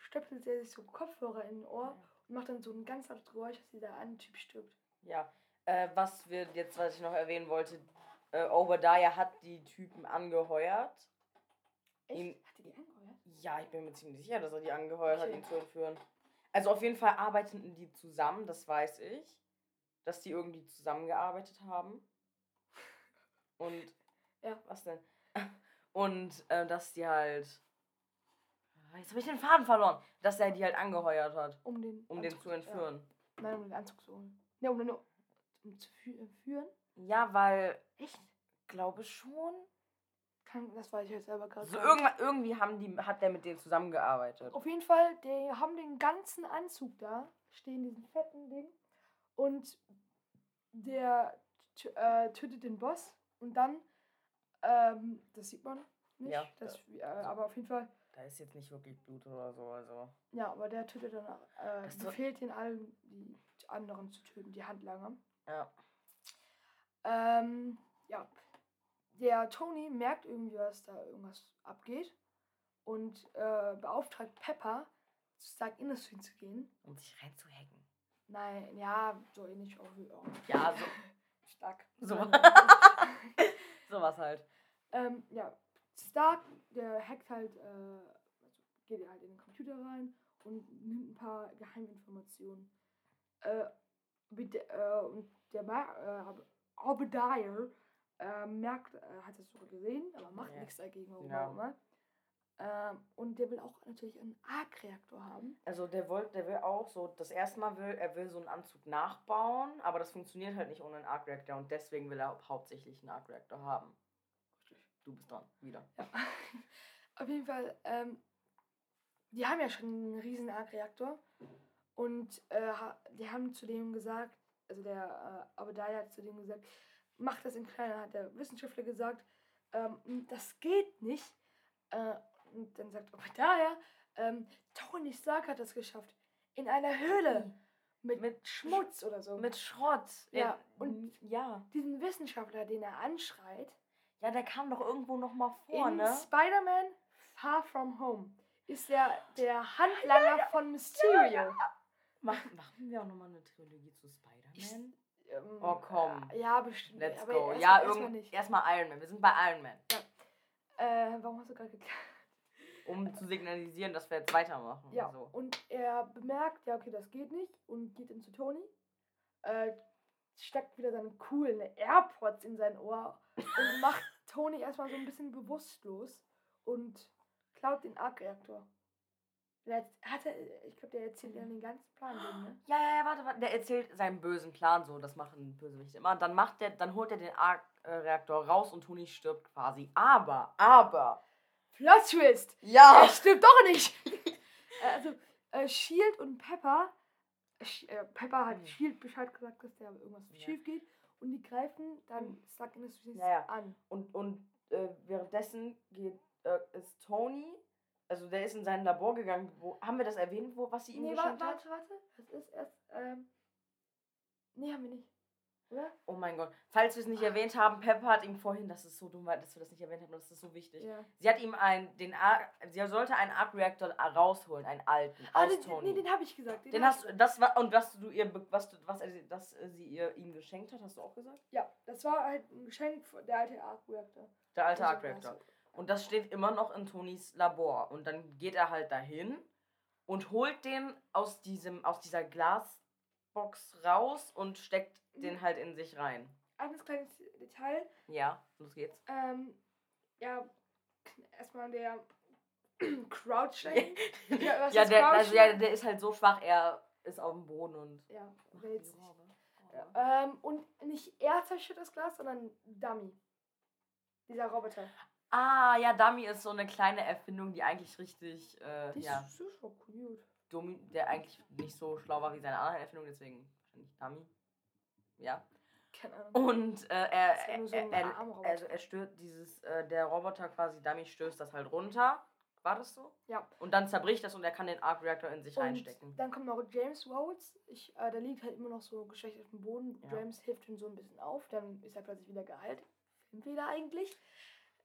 Speaker 1: stöpselt er sich so Kopfhörer in den Ohr
Speaker 2: Ja.
Speaker 1: und macht dann so ein ganz lautes Geräusch, dass dieser eine Typ stirbt.
Speaker 2: Ja, äh, was wir jetzt, was ich noch erwähnen wollte, äh, Obadiah hat die Typen angeheuert.
Speaker 1: Echt?
Speaker 2: Ihm-
Speaker 1: Hat die die angeheuert?
Speaker 2: Ja, ich bin mir ziemlich sicher, dass er die angeheuert
Speaker 1: Okay.
Speaker 2: hat, ihn zu entführen. Also auf jeden Fall arbeiteten die zusammen, das weiß ich. Dass die irgendwie zusammengearbeitet haben. Und.
Speaker 1: Ja.
Speaker 2: Was denn? Und äh, dass die halt. Ah, Jetzt habe ich den Faden verloren. Dass er die halt angeheuert hat,
Speaker 1: Um den
Speaker 2: um den
Speaker 1: Anzug-
Speaker 2: zu entführen.
Speaker 1: Ja. Nein, um den Anzug zu holen. Ja, um den um zu fü- entführen.
Speaker 2: Ja, weil.
Speaker 1: Echt?
Speaker 2: Glaube schon.
Speaker 1: Kann, das weiß ich jetzt selber gerade.
Speaker 2: So irgendwann, irgendwie haben die, hat der mit denen zusammengearbeitet.
Speaker 1: Auf jeden Fall, die haben den ganzen Anzug da, stehen diesen fetten Ding. Und der äh, tötet den Boss. Und dann, ähm, das sieht man nicht,
Speaker 2: Ja,
Speaker 1: das, äh, aber auf jeden Fall,
Speaker 2: Da ist jetzt nicht wirklich Blut oder so, also.
Speaker 1: ja, aber der tötet dann, auch, äh,
Speaker 2: Das
Speaker 1: befehlt den allen, die anderen zu töten, die Handlanger.
Speaker 2: Ja.
Speaker 1: Ähm, ja. Der Tony merkt irgendwie, dass da irgendwas abgeht und äh, beauftragt Pepper, zu Stark Industry zu gehen.
Speaker 2: Um sich reinzuhacken.
Speaker 1: Nein, ja, so ähnlich auch wie auch.
Speaker 2: Ja, so.
Speaker 1: Stark.
Speaker 2: So. Sowas halt.
Speaker 1: ähm, ja, Stark, der hackt halt, äh, also geht halt in den Computer rein und nimmt ein paar Geheiminformationen. Äh, mit, der- äh, und der Ma äh, Obadiah äh, merkt, äh, hat es sogar gesehen, aber macht
Speaker 2: Ja.
Speaker 1: nichts dagegen, warum
Speaker 2: Ja.
Speaker 1: auch immer. Ähm, und der will auch natürlich einen Arc-Reaktor haben.
Speaker 2: Also der wollt, der will auch so, das erste Mal will, er will so einen Anzug nachbauen, aber das funktioniert halt nicht ohne einen Arc Reactor und deswegen will er hauptsächlich einen Arc Reactor haben. Du bist dran, wieder.
Speaker 1: Ja. Auf jeden Fall, ähm, die haben ja schon einen riesen Arc-Reaktor und äh, die haben zu dem gesagt, also der äh, Obadiah hat zu dem gesagt, mach das in kleiner, hat der Wissenschaftler gesagt, ähm, das geht nicht. Äh, und dann sagt Obadiah, ähm, Tony Stark hat das geschafft. In einer Höhle. Mit,
Speaker 2: Mit
Speaker 1: Schmutz oder so.
Speaker 2: Mit Schrott.
Speaker 1: Ja, und-
Speaker 2: ja.
Speaker 1: diesen Wissenschaftler, den er anschreit,
Speaker 2: Ja, der kam doch irgendwo noch mal vor,
Speaker 1: in
Speaker 2: ne?
Speaker 1: Spider-Man Far From Home ist er der Handlanger von Mysterio.
Speaker 2: Machen, machen wir auch noch mal eine Trilogie zu Spider-Man?
Speaker 1: Ähm,
Speaker 2: Oh, komm.
Speaker 1: äh, Ja, bestimmt.
Speaker 2: Let's go.
Speaker 1: erst-
Speaker 2: ja,
Speaker 1: erstmal
Speaker 2: erstmal Iron Man. Wir sind bei Iron Man.
Speaker 1: Äh, warum hast du gerade geklappt?
Speaker 2: Um zu signalisieren, dass wir jetzt weitermachen.
Speaker 1: Ja,
Speaker 2: So.
Speaker 1: und er bemerkt, ja, okay, das geht nicht und geht dann zu Tony. Äh, steckt wieder seine coolen AirPods in sein Ohr und macht Tony erstmal so ein bisschen bewusstlos und klaut den Arc-Reaktor. Der hat er, ich glaube, der erzählt ja den ganzen Plan, denen, ne?
Speaker 2: Ja, ja, ja, warte, warte. Der erzählt seinen bösen Plan so. Das machen Bösewichte immer. Dann macht der, dann holt er den Arc-Reaktor raus und Tony stirbt quasi. Aber, aber.
Speaker 1: Plot Twist!
Speaker 2: Ja!
Speaker 1: Er stimmt doch nicht! Äh, also, äh, Shield und Pepper. äh, Sh- äh, Pepper hat
Speaker 2: Mhm.
Speaker 1: Shield Bescheid gesagt, dass da irgendwas
Speaker 2: Ja.
Speaker 1: schief geht. Und die greifen dann
Speaker 2: Mhm.
Speaker 1: Stark Industries
Speaker 2: Ja, ja.
Speaker 1: an.
Speaker 2: Und, und äh, währenddessen geht, äh, ist Tony, also der ist in sein Labor gegangen. Wo, haben wir das erwähnt, wo, was sie ihm
Speaker 1: Nee, warte,
Speaker 2: geschenkt hat?
Speaker 1: warte, warte. Das ist erst. Ähm, nee, haben wir nicht. Oder?
Speaker 2: Oh mein Gott. Falls wir es nicht erwähnt haben, Pepper hat ihm vorhin, das ist so dumm, dass wir das nicht erwähnt haben, das ist so wichtig.
Speaker 1: Ja.
Speaker 2: Sie hat ihm ein, den Arc, sie sollte einen Arc-Reactor rausholen, einen alten,
Speaker 1: Ah,
Speaker 2: aus
Speaker 1: den, nee, den habe ich gesagt.
Speaker 2: Den
Speaker 1: hab
Speaker 2: hast du, das war, und was du ihr, was du, was das sie ihr ihm geschenkt hat, hast du auch gesagt?
Speaker 1: Ja, das war halt ein Geschenk der alte Arc Reactor.
Speaker 2: Der alte
Speaker 1: Also,
Speaker 2: Arc Reactor. Und das steht immer noch in Tonys Labor. Und dann geht er halt dahin und holt den aus, diesem, aus dieser Glasbox raus und steckt den halt in sich rein.
Speaker 1: Eines kleines Detail.
Speaker 2: Ja, los geht's.
Speaker 1: Ähm, ja, erstmal der Crouching.
Speaker 2: ja, ja,
Speaker 1: ist
Speaker 2: der, also, ja,
Speaker 1: Crouching?
Speaker 2: der ist halt so schwach, er ist auf dem Boden und.
Speaker 1: Ja, wälzt sich.
Speaker 2: Rohre.
Speaker 1: Ähm, und nicht er zerstört das Glas, sondern Dummy. Dieser Roboter.
Speaker 2: Ah, ja, Dummy ist so eine kleine Erfindung, die eigentlich richtig, äh,
Speaker 1: ist
Speaker 2: ja,
Speaker 1: so schon cute.
Speaker 2: dumm, der eigentlich nicht so schlau war wie seine anderen Erfindungen, deswegen wahrscheinlich Dummy. Ja.
Speaker 1: Keine Ahnung.
Speaker 2: Und äh, er,
Speaker 1: Ist
Speaker 2: er,
Speaker 1: so
Speaker 2: er, also er stört dieses, äh, der Roboter quasi, Dummy stößt das halt runter. War das so?
Speaker 1: Ja.
Speaker 2: Und dann zerbricht das und er kann den Arc Reactor in sich
Speaker 1: Und
Speaker 2: reinstecken.
Speaker 1: dann kommt noch James Rhodes. Ich, äh, der liegt halt immer noch so geschwächt auf dem Boden.
Speaker 2: Ja.
Speaker 1: James hilft ihm so ein bisschen auf. Dann ist er plötzlich wieder geheilt. Entweder eigentlich.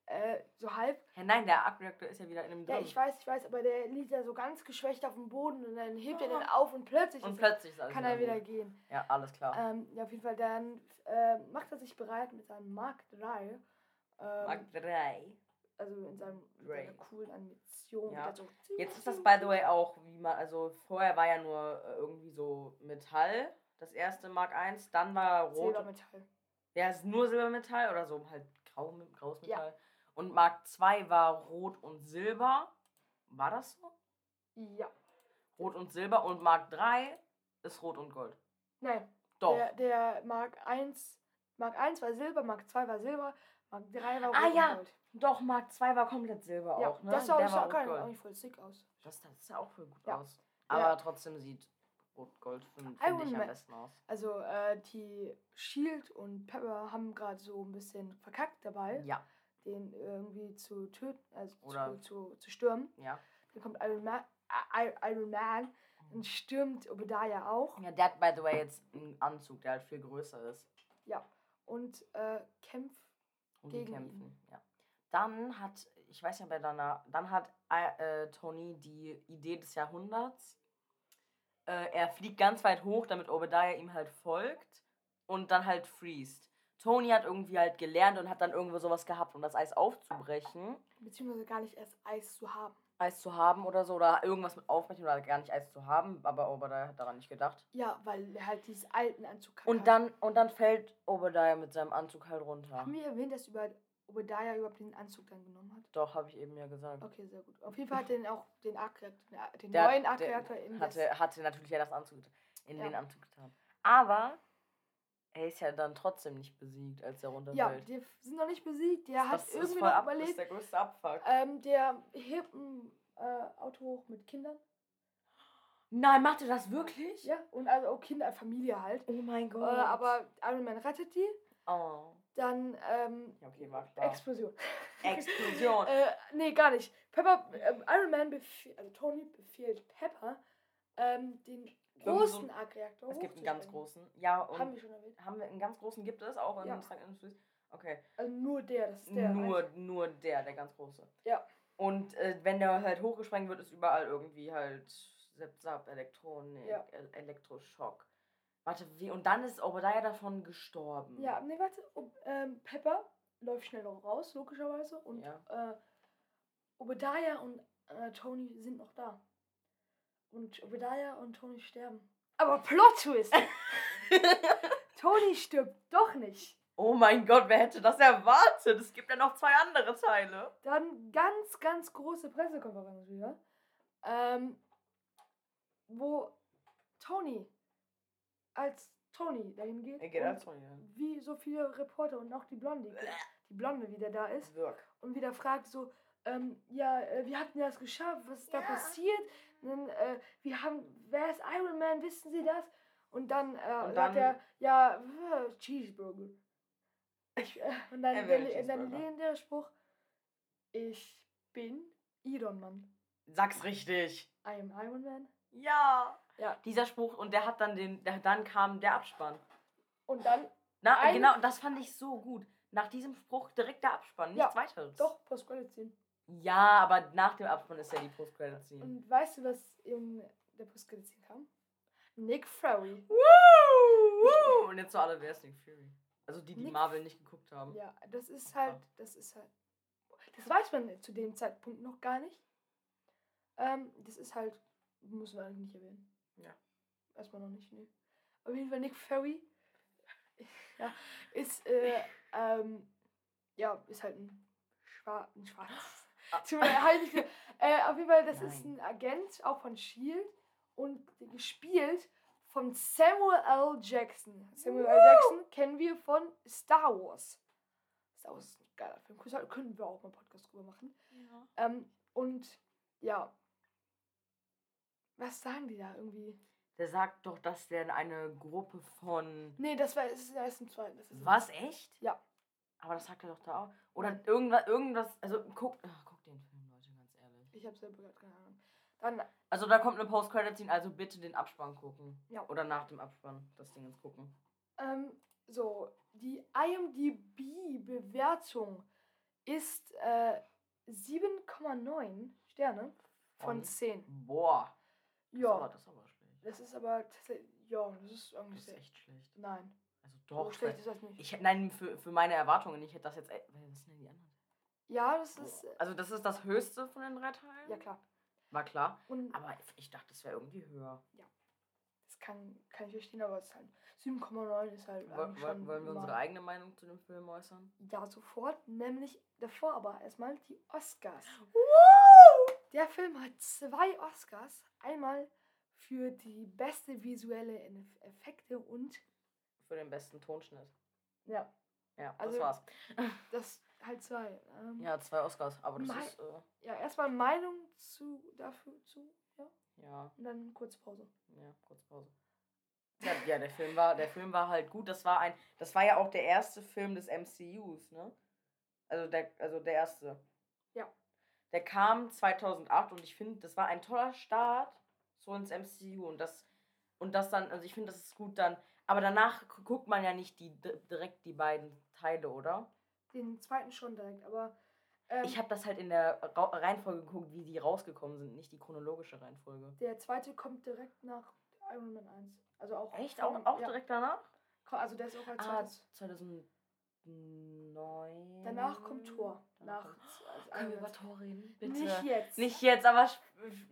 Speaker 1: Äh, so halb.
Speaker 2: Ja, nein, der Arc Reactor ist ja wieder in dem drin.
Speaker 1: Ja, ich weiß, ich weiß, aber der liegt da so ganz geschwächt auf dem Boden und dann hebt er den auf und plötzlich
Speaker 2: und plötzlich
Speaker 1: kann er wieder
Speaker 2: gut.
Speaker 1: gehen.
Speaker 2: Ja, alles klar.
Speaker 1: Ähm, ja, auf jeden Fall, dann äh, macht er sich bereit mit seinem Mark 3. Ähm,
Speaker 2: Mark 3.
Speaker 1: also in seinem seiner coolen Animation.
Speaker 2: Ja.
Speaker 1: So
Speaker 2: Jetzt ist das, by the way, auch, wie man, also vorher war ja nur äh, irgendwie so Metall, das erste Mark 1, dann war rot.
Speaker 1: Silbermetall.
Speaker 2: Ja, ist nur Silbermetall oder so halt grau, graues
Speaker 1: Ja.
Speaker 2: Und Mark 2 war rot und silber. War das so?
Speaker 1: Ja.
Speaker 2: Rot und silber. Und Mark 3 ist rot und gold.
Speaker 1: Nein,
Speaker 2: Doch.
Speaker 1: Der, der Mark 1, Mark 1 war Silber, Mark 2 war Silber, Mark 3 war Rot
Speaker 2: Ah,
Speaker 1: und
Speaker 2: ja.
Speaker 1: Gold.
Speaker 2: Doch, Mark 2 war komplett silber
Speaker 1: Ja,
Speaker 2: auch, ne?
Speaker 1: das sah,
Speaker 2: Der
Speaker 1: nicht,
Speaker 2: rot-gold.
Speaker 1: auch nicht voll sick aus.
Speaker 2: Das, das sah auch voll gut
Speaker 1: Ja.
Speaker 2: aus. Aber trotzdem sieht Rot-Gold finde find ich am besten aus.
Speaker 1: Also äh, die Shield und Pepper haben gerade so ein bisschen verkackt dabei,
Speaker 2: Ja,
Speaker 1: den irgendwie zu töten, also
Speaker 2: Oder-
Speaker 1: zu, zu, zu stürmen.
Speaker 2: ja.
Speaker 1: Dann kommt Iron Man, äh, Iron Man dann stürmt Obadiah auch
Speaker 2: Ja, der hat, by the way, jetzt einen Anzug, der halt viel größer ist.
Speaker 1: und äh, kämpft.
Speaker 2: die
Speaker 1: Gegen
Speaker 2: kämpfen.
Speaker 1: ihn.
Speaker 2: Ja. Dann hat, ich weiß nicht, wer danach, dann hat äh, Tony die Idee des Jahrhunderts. Äh, er fliegt ganz weit hoch, damit Obadiah ihm halt folgt und dann halt freest. Tony hat irgendwie halt gelernt und hat dann irgendwo sowas gehabt, um das Eis aufzubrechen.
Speaker 1: Beziehungsweise gar nicht erst Eis zu haben.
Speaker 2: Eis zu haben oder so, oder irgendwas mit aufbrechen oder gar nicht Eis zu haben, aber Obadiah hat daran nicht gedacht.
Speaker 1: Ja, weil er halt diesen alten Anzug hat.
Speaker 2: Und dann, und dann fällt Obadiah mit seinem Anzug halt runter.
Speaker 1: Haben wir erwähnt, dass über Obadiah überhaupt den Anzug dann genommen hat?
Speaker 2: Doch, habe ich eben ja gesagt.
Speaker 1: Okay, sehr gut. Auf jeden Fall hat er den auch den den
Speaker 2: Der-
Speaker 1: neuen Arc-Reaktor in
Speaker 2: hatte, hatte natürlich ja das Anzug in
Speaker 1: Ja.
Speaker 2: den Anzug getan. Aber er ist ja dann trotzdem nicht besiegt, als er
Speaker 1: Ja,
Speaker 2: runterfällt.
Speaker 1: die sind noch nicht besiegt. Der hat
Speaker 2: das ist
Speaker 1: irgendwie noch
Speaker 2: ab, das ist
Speaker 1: überlebt.
Speaker 2: der größte Abfuck.
Speaker 1: Ähm, der hebt ein äh, Auto hoch mit Kindern.
Speaker 2: Nein, macht er das wirklich?
Speaker 1: Ja, und also auch Kinder, Familie halt.
Speaker 2: Oh mein
Speaker 1: Äh,
Speaker 2: Gott.
Speaker 1: aber Iron Man rettet die.
Speaker 2: Oh.
Speaker 1: Dann ähm,
Speaker 2: Ja, okay, war klar.
Speaker 1: Explosion.
Speaker 2: Explosion.
Speaker 1: Äh, nee, gar nicht. Pepper, ähm, Iron Man also Tony befiehlt Pepper, ähm, den
Speaker 2: So
Speaker 1: großen
Speaker 2: ein-
Speaker 1: Arc-Reaktor
Speaker 2: es gibt einen ganz großen. Ja, und
Speaker 1: Haben wir schon erwähnt.
Speaker 2: haben wir einen ganz großen gibt es auch in
Speaker 1: Ja.
Speaker 2: Stark Industries? Okay.
Speaker 1: Also nur der, das ist der.
Speaker 2: nur,
Speaker 1: einzige.
Speaker 2: nur der, der ganz große.
Speaker 1: Ja.
Speaker 2: Und äh, wenn der halt hochgesprengt wird, ist überall irgendwie halt Zap-Zap, Elektronik,
Speaker 1: Ja.
Speaker 2: El Elektroschock. Warte, wie? Und dann ist Obadiah davon gestorben.
Speaker 1: Ja, nee, warte. Ob, ähm, Pepper läuft schnell noch raus, logischerweise. Und
Speaker 2: Ja.
Speaker 1: äh, Obadiah und äh, Tony sind noch da. Und Obadiah und Tony sterben. Aber Plot-Twist! Tony stirbt doch nicht.
Speaker 2: oh mein Gott, wer hätte das erwartet? Es gibt ja noch zwei andere Teile.
Speaker 1: Dann ganz, ganz große Pressekonferenz wieder. Ähm, wo Tony als Tony dahin geht.
Speaker 2: Er geht
Speaker 1: und
Speaker 2: als Tony hin.
Speaker 1: Wie so viele Reporter und auch die Blonde, die Blonde wieder da ist.
Speaker 2: Wirk.
Speaker 1: und wieder fragt so, ähm, ja, äh, wie habt ihr das geschafft? Was ist da
Speaker 2: Ja.
Speaker 1: passiert? Und dann, äh, wir haben, wer ist Iron Man? Wissen Sie das? Und dann, äh,
Speaker 2: Und
Speaker 1: sagt
Speaker 2: dann-
Speaker 1: er, ja, Cheeseburger. Ich, äh, und dann
Speaker 2: Er
Speaker 1: der, dann legendäre Spruch, ich bin Iron Man.
Speaker 2: Sag's richtig.
Speaker 1: I am Iron Man.
Speaker 2: Ja.
Speaker 1: Ja.
Speaker 2: Dieser Spruch und der hat dann den, der, dann kam der Abspann.
Speaker 1: Und dann,
Speaker 2: Na, genau, das fand ich so gut. Nach diesem Spruch direkt der Abspann, nichts
Speaker 1: Ja,
Speaker 2: weiteres.
Speaker 1: doch, Post-Credit-Scene.
Speaker 2: Ja, aber nach dem Abspann ist ja die Post-Credit-Scene.
Speaker 1: Und weißt du, was in der Post-Credit-Scene kam? Nick Fury.
Speaker 2: Woo, woo. Und jetzt so alle, wer ist Nick Fury? Also die, die
Speaker 1: Nick-
Speaker 2: Marvel nicht geguckt haben.
Speaker 1: Ja, das ist halt, das ist halt, das weiß man zu dem Zeitpunkt noch gar nicht. Ähm, das ist halt Müssen wir eigentlich nicht erwähnen.
Speaker 2: Ja.
Speaker 1: Erstmal noch nicht, nee. Auf jeden Fall Nick Fury ja, ist, äh, ähm, ja, ist halt ein, Schwa ein schwarzes.
Speaker 2: Ah.
Speaker 1: Tut mir nicht- äh, auf jeden Fall, das ist
Speaker 2: Nein.
Speaker 1: ein Agent, auch von S.H.I.E.L.D. und gespielt von Samuel L. Jackson. Samuel L. Jackson kennen wir von Star Wars. Star Wars ist ein geiler Film. Könnten wir auch mal einen Podcast drüber machen.
Speaker 2: Ja.
Speaker 1: Ähm, und ja. Was sagen die da irgendwie?
Speaker 2: Der sagt doch, dass der in eine Gruppe von.
Speaker 1: Nee, das war es ist erst im zweiten. Ist
Speaker 2: Was, echt?
Speaker 1: Ja.
Speaker 2: Aber das sagt er doch da auch. Oder irgendwas, irgendwas. Also guck, ach, guck den Film, Leute, ganz ehrlich.
Speaker 1: Ich hab's selber gerade keine Ahnung. Dann,
Speaker 2: Also da kommt eine Post-Credit-Scene, also bitte den Abspann gucken.
Speaker 1: Ja.
Speaker 2: Oder nach dem Abspann das Ding ins gucken.
Speaker 1: ähm, so, die IMDb-Bewertung ist äh, 7,9 Sterne von
Speaker 2: Von?
Speaker 1: 10.
Speaker 2: Boah. Das ist
Speaker 1: Ja,
Speaker 2: das ist aber schlecht.
Speaker 1: das ist aber ja, das ist
Speaker 2: Das
Speaker 1: irgendwie
Speaker 2: ist
Speaker 1: sehr.
Speaker 2: echt schlecht.
Speaker 1: Nein,
Speaker 2: Also
Speaker 1: so
Speaker 2: doch.
Speaker 1: schlecht
Speaker 2: weil-
Speaker 1: ist das nicht.
Speaker 2: Ich, nein, für, für meine Erwartungen, ich hätte das jetzt. Ey, was sind denn die anderen?
Speaker 1: Ja, das ist, äh,
Speaker 2: Also das ist das höchste von den drei Teilen?
Speaker 1: ja klar.
Speaker 2: War klar.
Speaker 1: Und
Speaker 2: Aber ich dachte, das wäre irgendwie höher.
Speaker 1: das kann, kann ich verstehen, aber es ist halt 7,9 ist halt
Speaker 2: Woll- Wollen wir unsere
Speaker 1: normal.
Speaker 2: eigene Meinung zu dem Film äußern?
Speaker 1: Ja, sofort. Nämlich davor aber erstmal die Oscars. Der Film hat zwei Oscars. Einmal für die beste visuelle Eff- Effekte und
Speaker 2: Für den besten Tonschnitt.
Speaker 1: ja,
Speaker 2: Ja,
Speaker 1: Also-
Speaker 2: das war's.
Speaker 1: das halt zwei. Ähm, ja.
Speaker 2: Ja, zwei Oscars, aber das ist. Äh,
Speaker 1: erstmal Meinung zu dafür zu, ja,
Speaker 2: ja,
Speaker 1: und dann kurz Pause.
Speaker 2: ja, kurz Pause. Ja, ja, der Film war, der Film war halt gut. Das war ein, das war ja auch der erste Film des MCUs, ne? Also der, also der erste.
Speaker 1: Ja.
Speaker 2: Der kam 2008 und ich finde, das war ein toller Start so ins MCU und das und das dann, also ich finde, das ist gut dann. Aber danach gu- guckt man ja nicht die di- direkt die beiden Teile, oder?
Speaker 1: Den zweiten schon direkt, aber ähm,
Speaker 2: Ich habe das halt in der Ra Reihenfolge geguckt, wie die rausgekommen sind, nicht die chronologische Reihenfolge.
Speaker 1: der zweite kommt direkt nach Iron Man 1. Also auch
Speaker 2: Echt?
Speaker 1: von-
Speaker 2: Auch, auch
Speaker 1: ja,
Speaker 2: direkt danach?
Speaker 1: Also der ist auch als
Speaker 2: Ah,
Speaker 1: zweites.
Speaker 2: 2009.
Speaker 1: Danach kommt Thor.
Speaker 2: Danach
Speaker 1: Nach,
Speaker 2: kommt-
Speaker 1: als
Speaker 2: Können wir über. Thor reden? Bitte.
Speaker 1: Nicht jetzt.
Speaker 2: Nicht jetzt, aber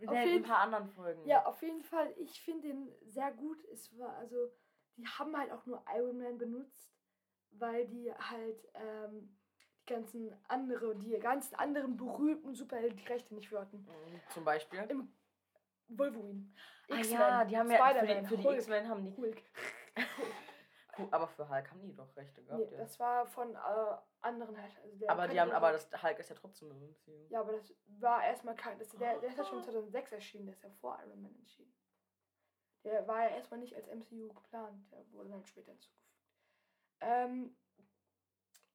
Speaker 2: in
Speaker 1: Auf
Speaker 2: ein paar anderen Folgen.
Speaker 1: Ja, auf jeden Fall. Ich finde ihn sehr gut. Es war also, die haben halt auch nur Iron Man benutzt, weil die halt ähm, die ganzen andere, die ganzen anderen berühmten Superhelden die Rechte nicht hatten.
Speaker 2: Mhm, Zum Beispiel.
Speaker 1: Im Wolverine.
Speaker 2: Ah ja, die haben ja für die, für die X-Men haben die.
Speaker 1: Hulk.
Speaker 2: Aber für Hulk haben die doch Rechte gehabt.
Speaker 1: Nee,
Speaker 2: ja.
Speaker 1: das war von äh, anderen halt. Also der
Speaker 2: aber die haben, aber
Speaker 1: Hulk-
Speaker 2: das Hulk ist ja trotzdem im MCU.
Speaker 1: Ja, aber das war erstmal kein. Das, der, der ist ja schon 2006 erschienen, der ist ja vor Iron Man erschienen. Der war ja erstmal nicht als MCU geplant, der wurde dann später hinzugefügt. Ähm,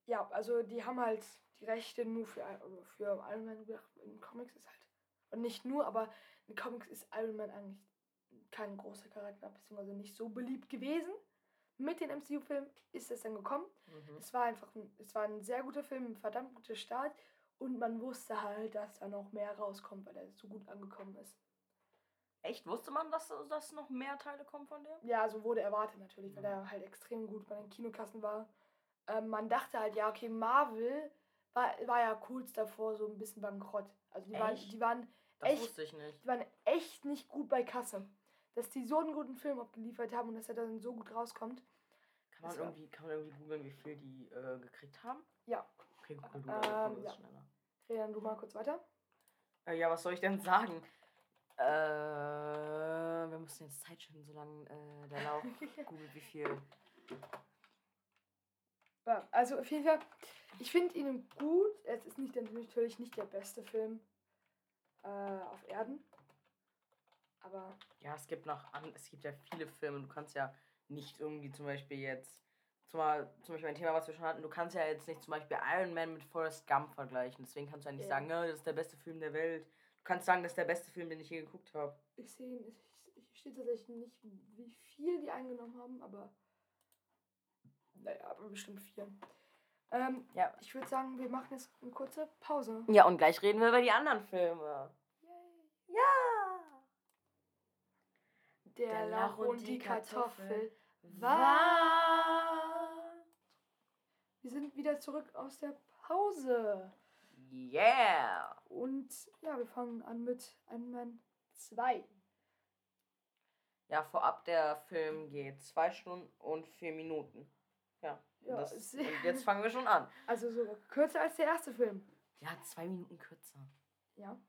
Speaker 1: ja, also die haben halt die Rechte nur für, also für Iron Man gedacht. In Comics ist halt. Und nicht nur, aber in Comics ist Iron Man eigentlich kein großer Charakter, beziehungsweise nicht so beliebt gewesen. Mit den MCU-Filmen ist es dann gekommen.
Speaker 2: Mhm.
Speaker 1: Es war einfach ein, es war ein sehr guter Film, ein verdammt guter Start und man wusste halt, dass da noch mehr rauskommt, weil er so gut angekommen ist.
Speaker 2: Echt? Wusste man, dass, dass noch mehr Teile kommen von dem?
Speaker 1: Ja, so wurde erwartet natürlich, weil er halt extrem gut bei den Kinokassen war. Ähm, man dachte halt, ja, okay, Marvel war, war ja kurz davor so ein bisschen bankrott. Also die waren,
Speaker 2: Echt?
Speaker 1: die waren,
Speaker 2: Das
Speaker 1: Echt?
Speaker 2: wusste ich nicht.
Speaker 1: die waren echt nicht gut bei Kasse. Dass die so einen guten Film abgeliefert haben und dass er dann so gut rauskommt.
Speaker 2: Kann man irgendwie, kann man irgendwie googeln, wie viel die äh, gekriegt haben?
Speaker 1: Ja.
Speaker 2: Okay, google du,
Speaker 1: Ähm, ja.
Speaker 2: schneller.
Speaker 1: Dreh dann du mal kurz weiter.
Speaker 2: Äh, ja, was soll ich denn sagen? Äh, wir müssen jetzt Zeit schinden, solange äh, der Lauf googelt, wie viel.
Speaker 1: Ja, also auf jeden Fall, ich finde ihn gut. Es ist nicht, natürlich nicht der beste Film äh, auf Erden. Aber
Speaker 2: Ja, es gibt noch es gibt ja viele Filme. Du kannst ja nicht irgendwie zum Beispiel jetzt, zum Beispiel ein Thema, was wir schon hatten, du kannst ja jetzt nicht zum Beispiel Iron Man mit Forrest Gump vergleichen. Deswegen kannst du ja nicht
Speaker 1: Ja.
Speaker 2: sagen, ne, das ist der beste Film der Welt. Du kannst sagen, das ist der beste Film, den ich je geguckt habe.
Speaker 1: ich sehe, ich, ich stehe tatsächlich nicht, wie viel die eingenommen haben, aber naja, aber bestimmt viel. Ähm,
Speaker 2: Ja.
Speaker 1: Ich würde sagen, wir machen jetzt eine kurze Pause.
Speaker 2: Ja, und gleich reden wir über die anderen Filme. Ja!
Speaker 1: Der, Lauch und die Kartoffel.
Speaker 2: war.
Speaker 1: Wir sind wieder zurück aus der Pause.
Speaker 2: Yeah!
Speaker 1: Und ja, wir fangen an mit Iron Man 2.
Speaker 2: Ja, vorab der Film geht zwei Stunden und vier Minuten. Ja.
Speaker 1: Ja,
Speaker 2: das,
Speaker 1: ist-
Speaker 2: und jetzt fangen wir schon an.
Speaker 1: Also sogar kürzer als der erste Film.
Speaker 2: Ja, zwei Minuten kürzer.
Speaker 1: Ja.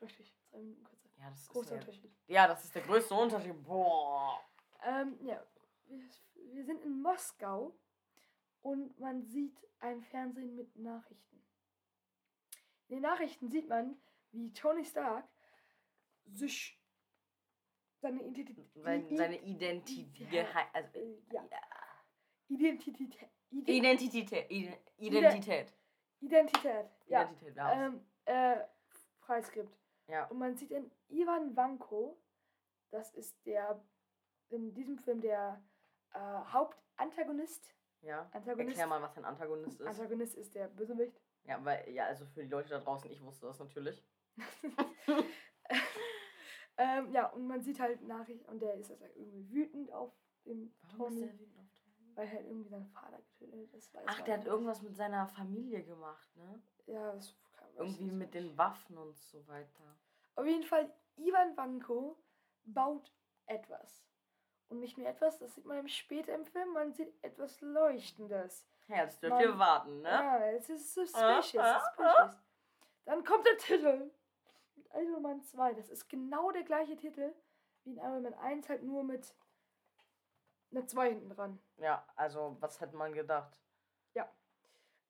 Speaker 1: Richtig, zwei Minuten kürzer.
Speaker 2: Ja, das ist
Speaker 1: Großer
Speaker 2: der,
Speaker 1: Unterschied.
Speaker 2: Ja, das ist der größte Unterschied. Boah.
Speaker 1: Ähm, ja, wir, wir sind in Moskau und man sieht ein Fernsehen mit Nachrichten. In den Nachrichten sieht man, wie Tony Stark sich seine Identität,
Speaker 2: Sein, seine Identität. Also,
Speaker 1: äh, ja. Identität, Ident
Speaker 2: Identität. Ide- Identität.
Speaker 1: Identität, ja,
Speaker 2: Identität, ja.
Speaker 1: ähm, äh, preisgibt.
Speaker 2: ja.
Speaker 1: Und man sieht in Ivan Vanko, das ist der in diesem Film der äh, Hauptantagonist.
Speaker 2: ja.
Speaker 1: Antagonist.
Speaker 2: Erklär mal, was ein Antagonist ist.
Speaker 1: Antagonist ist der Bösewicht.
Speaker 2: Ja, weil, ja, also für die Leute da draußen, ich wusste das natürlich.
Speaker 1: ähm, ja, und man sieht halt Nachrichten und der ist also irgendwie wütend auf den Tony,
Speaker 2: wütend auf Tony?
Speaker 1: weil er irgendwie seinen Vater getötet hat. Das weiß
Speaker 2: Ach,
Speaker 1: man
Speaker 2: der hat irgendwas mit seiner Familie gemacht, ne?
Speaker 1: Ja, das kann weiß
Speaker 2: Irgendwie mit
Speaker 1: nicht.
Speaker 2: den Waffen und so weiter.
Speaker 1: Auf jeden Fall, Ivan Vanko baut etwas. Und nicht nur etwas, das sieht man später im Film, man sieht etwas Leuchtendes.
Speaker 2: Ja, jetzt dürft ihr warten, ne?
Speaker 1: Ja, es ist
Speaker 2: Ah,
Speaker 1: suspicious,
Speaker 2: ah,
Speaker 1: suspicious. Dann kommt der Titel. Mit Iron Man 2. Das ist genau der gleiche Titel wie in Iron Man 1, halt nur mit einer 2 hinten dran.
Speaker 2: Ja, also, was hätte man gedacht?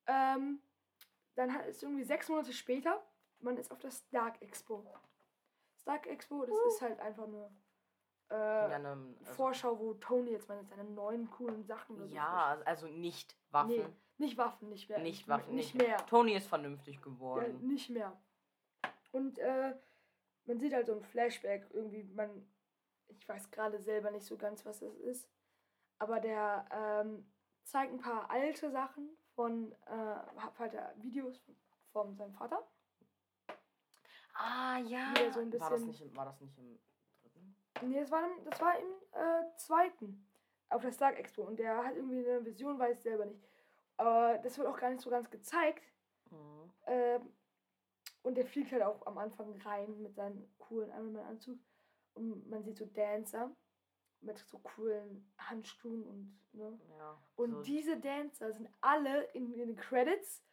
Speaker 1: Ähm, dann hat es irgendwie sechs Monate später, man ist auf der Stark Expo. Stark Expo, das ist halt einfach eine äh,
Speaker 2: Ja, ne, also,
Speaker 1: Vorschau, wo Tony jetzt mal seine neuen coolen Sachen so
Speaker 2: ja, also nicht Waffen.
Speaker 1: Nee, nicht Waffen, nicht mehr.
Speaker 2: Nicht Waffen,
Speaker 1: nicht
Speaker 2: nicht
Speaker 1: mehr.
Speaker 2: Tony ist vernünftig
Speaker 1: Ja,
Speaker 2: geworden.
Speaker 1: nicht mehr. Und äh, man sieht halt so ein Flashback irgendwie, man, ich weiß gerade selber nicht so ganz, was das ist, aber der ähm, zeigt ein paar alte Sachen von, äh, halt Videos von, seinem Vater.
Speaker 2: Ah, ja.
Speaker 1: So
Speaker 2: war, das nicht im, war das nicht im?
Speaker 1: Nee, das war im, das war im äh, zweiten auf der Stark Expo und der hat irgendwie eine Vision, weiß selber nicht. Aber das wird auch gar nicht so ganz gezeigt.
Speaker 2: Mhm.
Speaker 1: Ähm, und der fliegt halt auch am Anfang rein mit seinem coolen Iron Man Anzug. Und man sieht so Dancer mit so coolen Handschuhen und ne.
Speaker 2: Ja.
Speaker 1: Und
Speaker 2: so,
Speaker 1: diese Dancer sind alle in, in den Credits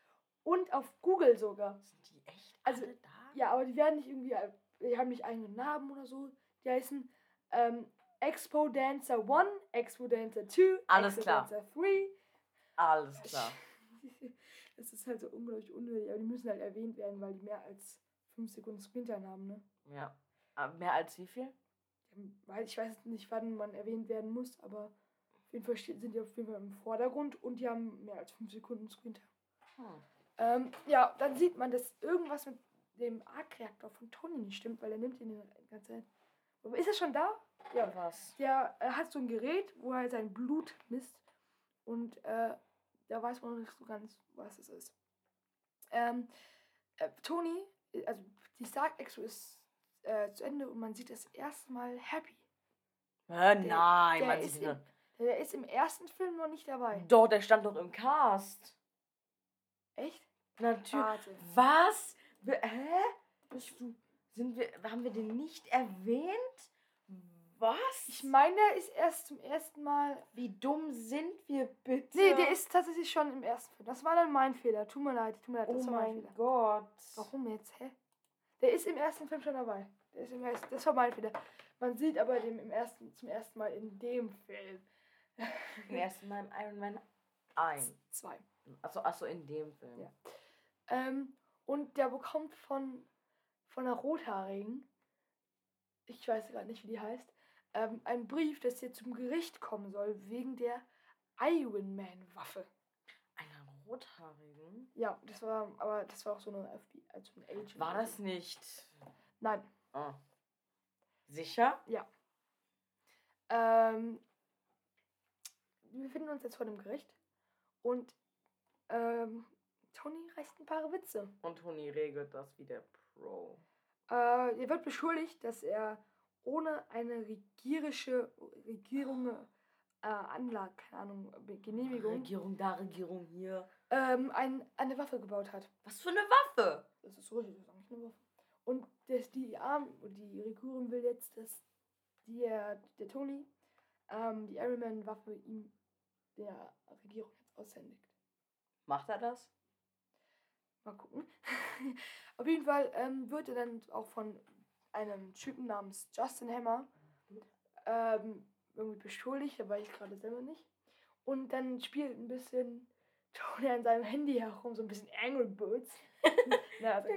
Speaker 1: und auf Google sogar.
Speaker 2: sind die echt
Speaker 1: Also,
Speaker 2: da?
Speaker 1: Ja, aber die werden nicht irgendwie, die haben nicht eigene Namen oder so. Die heißen ähm, Expo Dancer 1, Expo Dancer 2,
Speaker 2: Alles
Speaker 1: Expo
Speaker 2: klar.
Speaker 1: Dancer 3.
Speaker 2: Alles klar.
Speaker 1: Das ist halt so unglaublich unnötig, aber die müssen halt erwähnt werden, weil die mehr als 5 Sekunden Screentime haben, ne?
Speaker 2: Ja. Aber mehr als wie viel?
Speaker 1: Weil ich weiß nicht, wann man erwähnt werden muss, aber auf jeden Fall sind die auf jeden Fall im Vordergrund und die haben mehr als 5 Sekunden Screentime.
Speaker 2: Hm.
Speaker 1: Ähm, ja, dann sieht man, dass irgendwas mit dem Arc-Reaktor von Tony nicht stimmt, weil er nimmt ihn die ganze Zeit. Ist er schon da? Ja.
Speaker 2: Was?
Speaker 1: Der äh, hat so ein Gerät, wo er sein Blut misst und äh, da weiß man noch nicht so ganz, was es ist. Ähm, äh, Tony, äh, also die Stark Expo ist äh, zu Ende und man sieht das erste Mal Happy.
Speaker 2: Nein,
Speaker 1: der
Speaker 2: man
Speaker 1: ist im-. Der ist im ersten Film noch nicht dabei.
Speaker 2: Doch, der stand doch im Cast.
Speaker 1: Echt?
Speaker 2: Natürlich.
Speaker 1: Warte.
Speaker 2: Was? Hä? Bist du. Sind wir. Haben wir den nicht erwähnt? Was?
Speaker 1: Ich meine, der ist erst zum ersten Mal.
Speaker 2: Wie dumm sind wir bitte?
Speaker 1: Nee, der ist tatsächlich schon im ersten Film. Das war dann mein Fehler. Tut mir leid, tut mir leid, das
Speaker 2: Oh
Speaker 1: war mein
Speaker 2: mein. Gott.
Speaker 1: Warum jetzt? Hä? Der ist im ersten Film schon dabei. Der ist im ersten, das war mein Fehler. Man sieht aber den im ersten, zum ersten Mal in dem Film.
Speaker 2: Im ersten Mal im Iron Man ein.
Speaker 1: Zwei.
Speaker 2: Achso, achso, in dem Film.
Speaker 1: Ja. Ähm, und der bekommt von, von einer Rothaarigen, ich weiß gerade nicht, wie die heißt, ähm, einen Brief, dass er zum Gericht kommen soll, wegen der Iron Man-Waffe.
Speaker 2: Einer rothaarigen?
Speaker 1: Ja, das war, aber das war auch so eine FBI, also ein Agent.
Speaker 2: War das nicht.
Speaker 1: Nein.
Speaker 2: Ah. Sicher?
Speaker 1: Ähm, wir befinden uns jetzt vor dem Gericht und ähm, Tony reißt ein paar Witze.
Speaker 2: Und Toni regelt das wie der Pro.
Speaker 1: Äh, er wird beschuldigt, dass er ohne eine regierische Regierung äh, Anlage, keine Ahnung, Genehmigung,
Speaker 2: Regierung da, Regierung hier.
Speaker 1: ähm, ein, eine Waffe gebaut hat.
Speaker 2: Was für eine Waffe?
Speaker 1: Das ist richtig, das ist eigentlich eine Waffe. Und das, die, Arm, die Regierung will jetzt, dass der, der Tony ähm, die Ironman-Waffe ihm der Regierung jetzt aushändigt.
Speaker 2: Macht er das?
Speaker 1: Mal gucken. Auf jeden Fall ähm, wird er dann auch von einem Typen namens Justin Hammer ähm, irgendwie beschuldigt, da war ich gerade selber nicht. Und dann spielt ein bisschen Tony an seinem Handy herum, so ein bisschen Angry Birds. Na, also,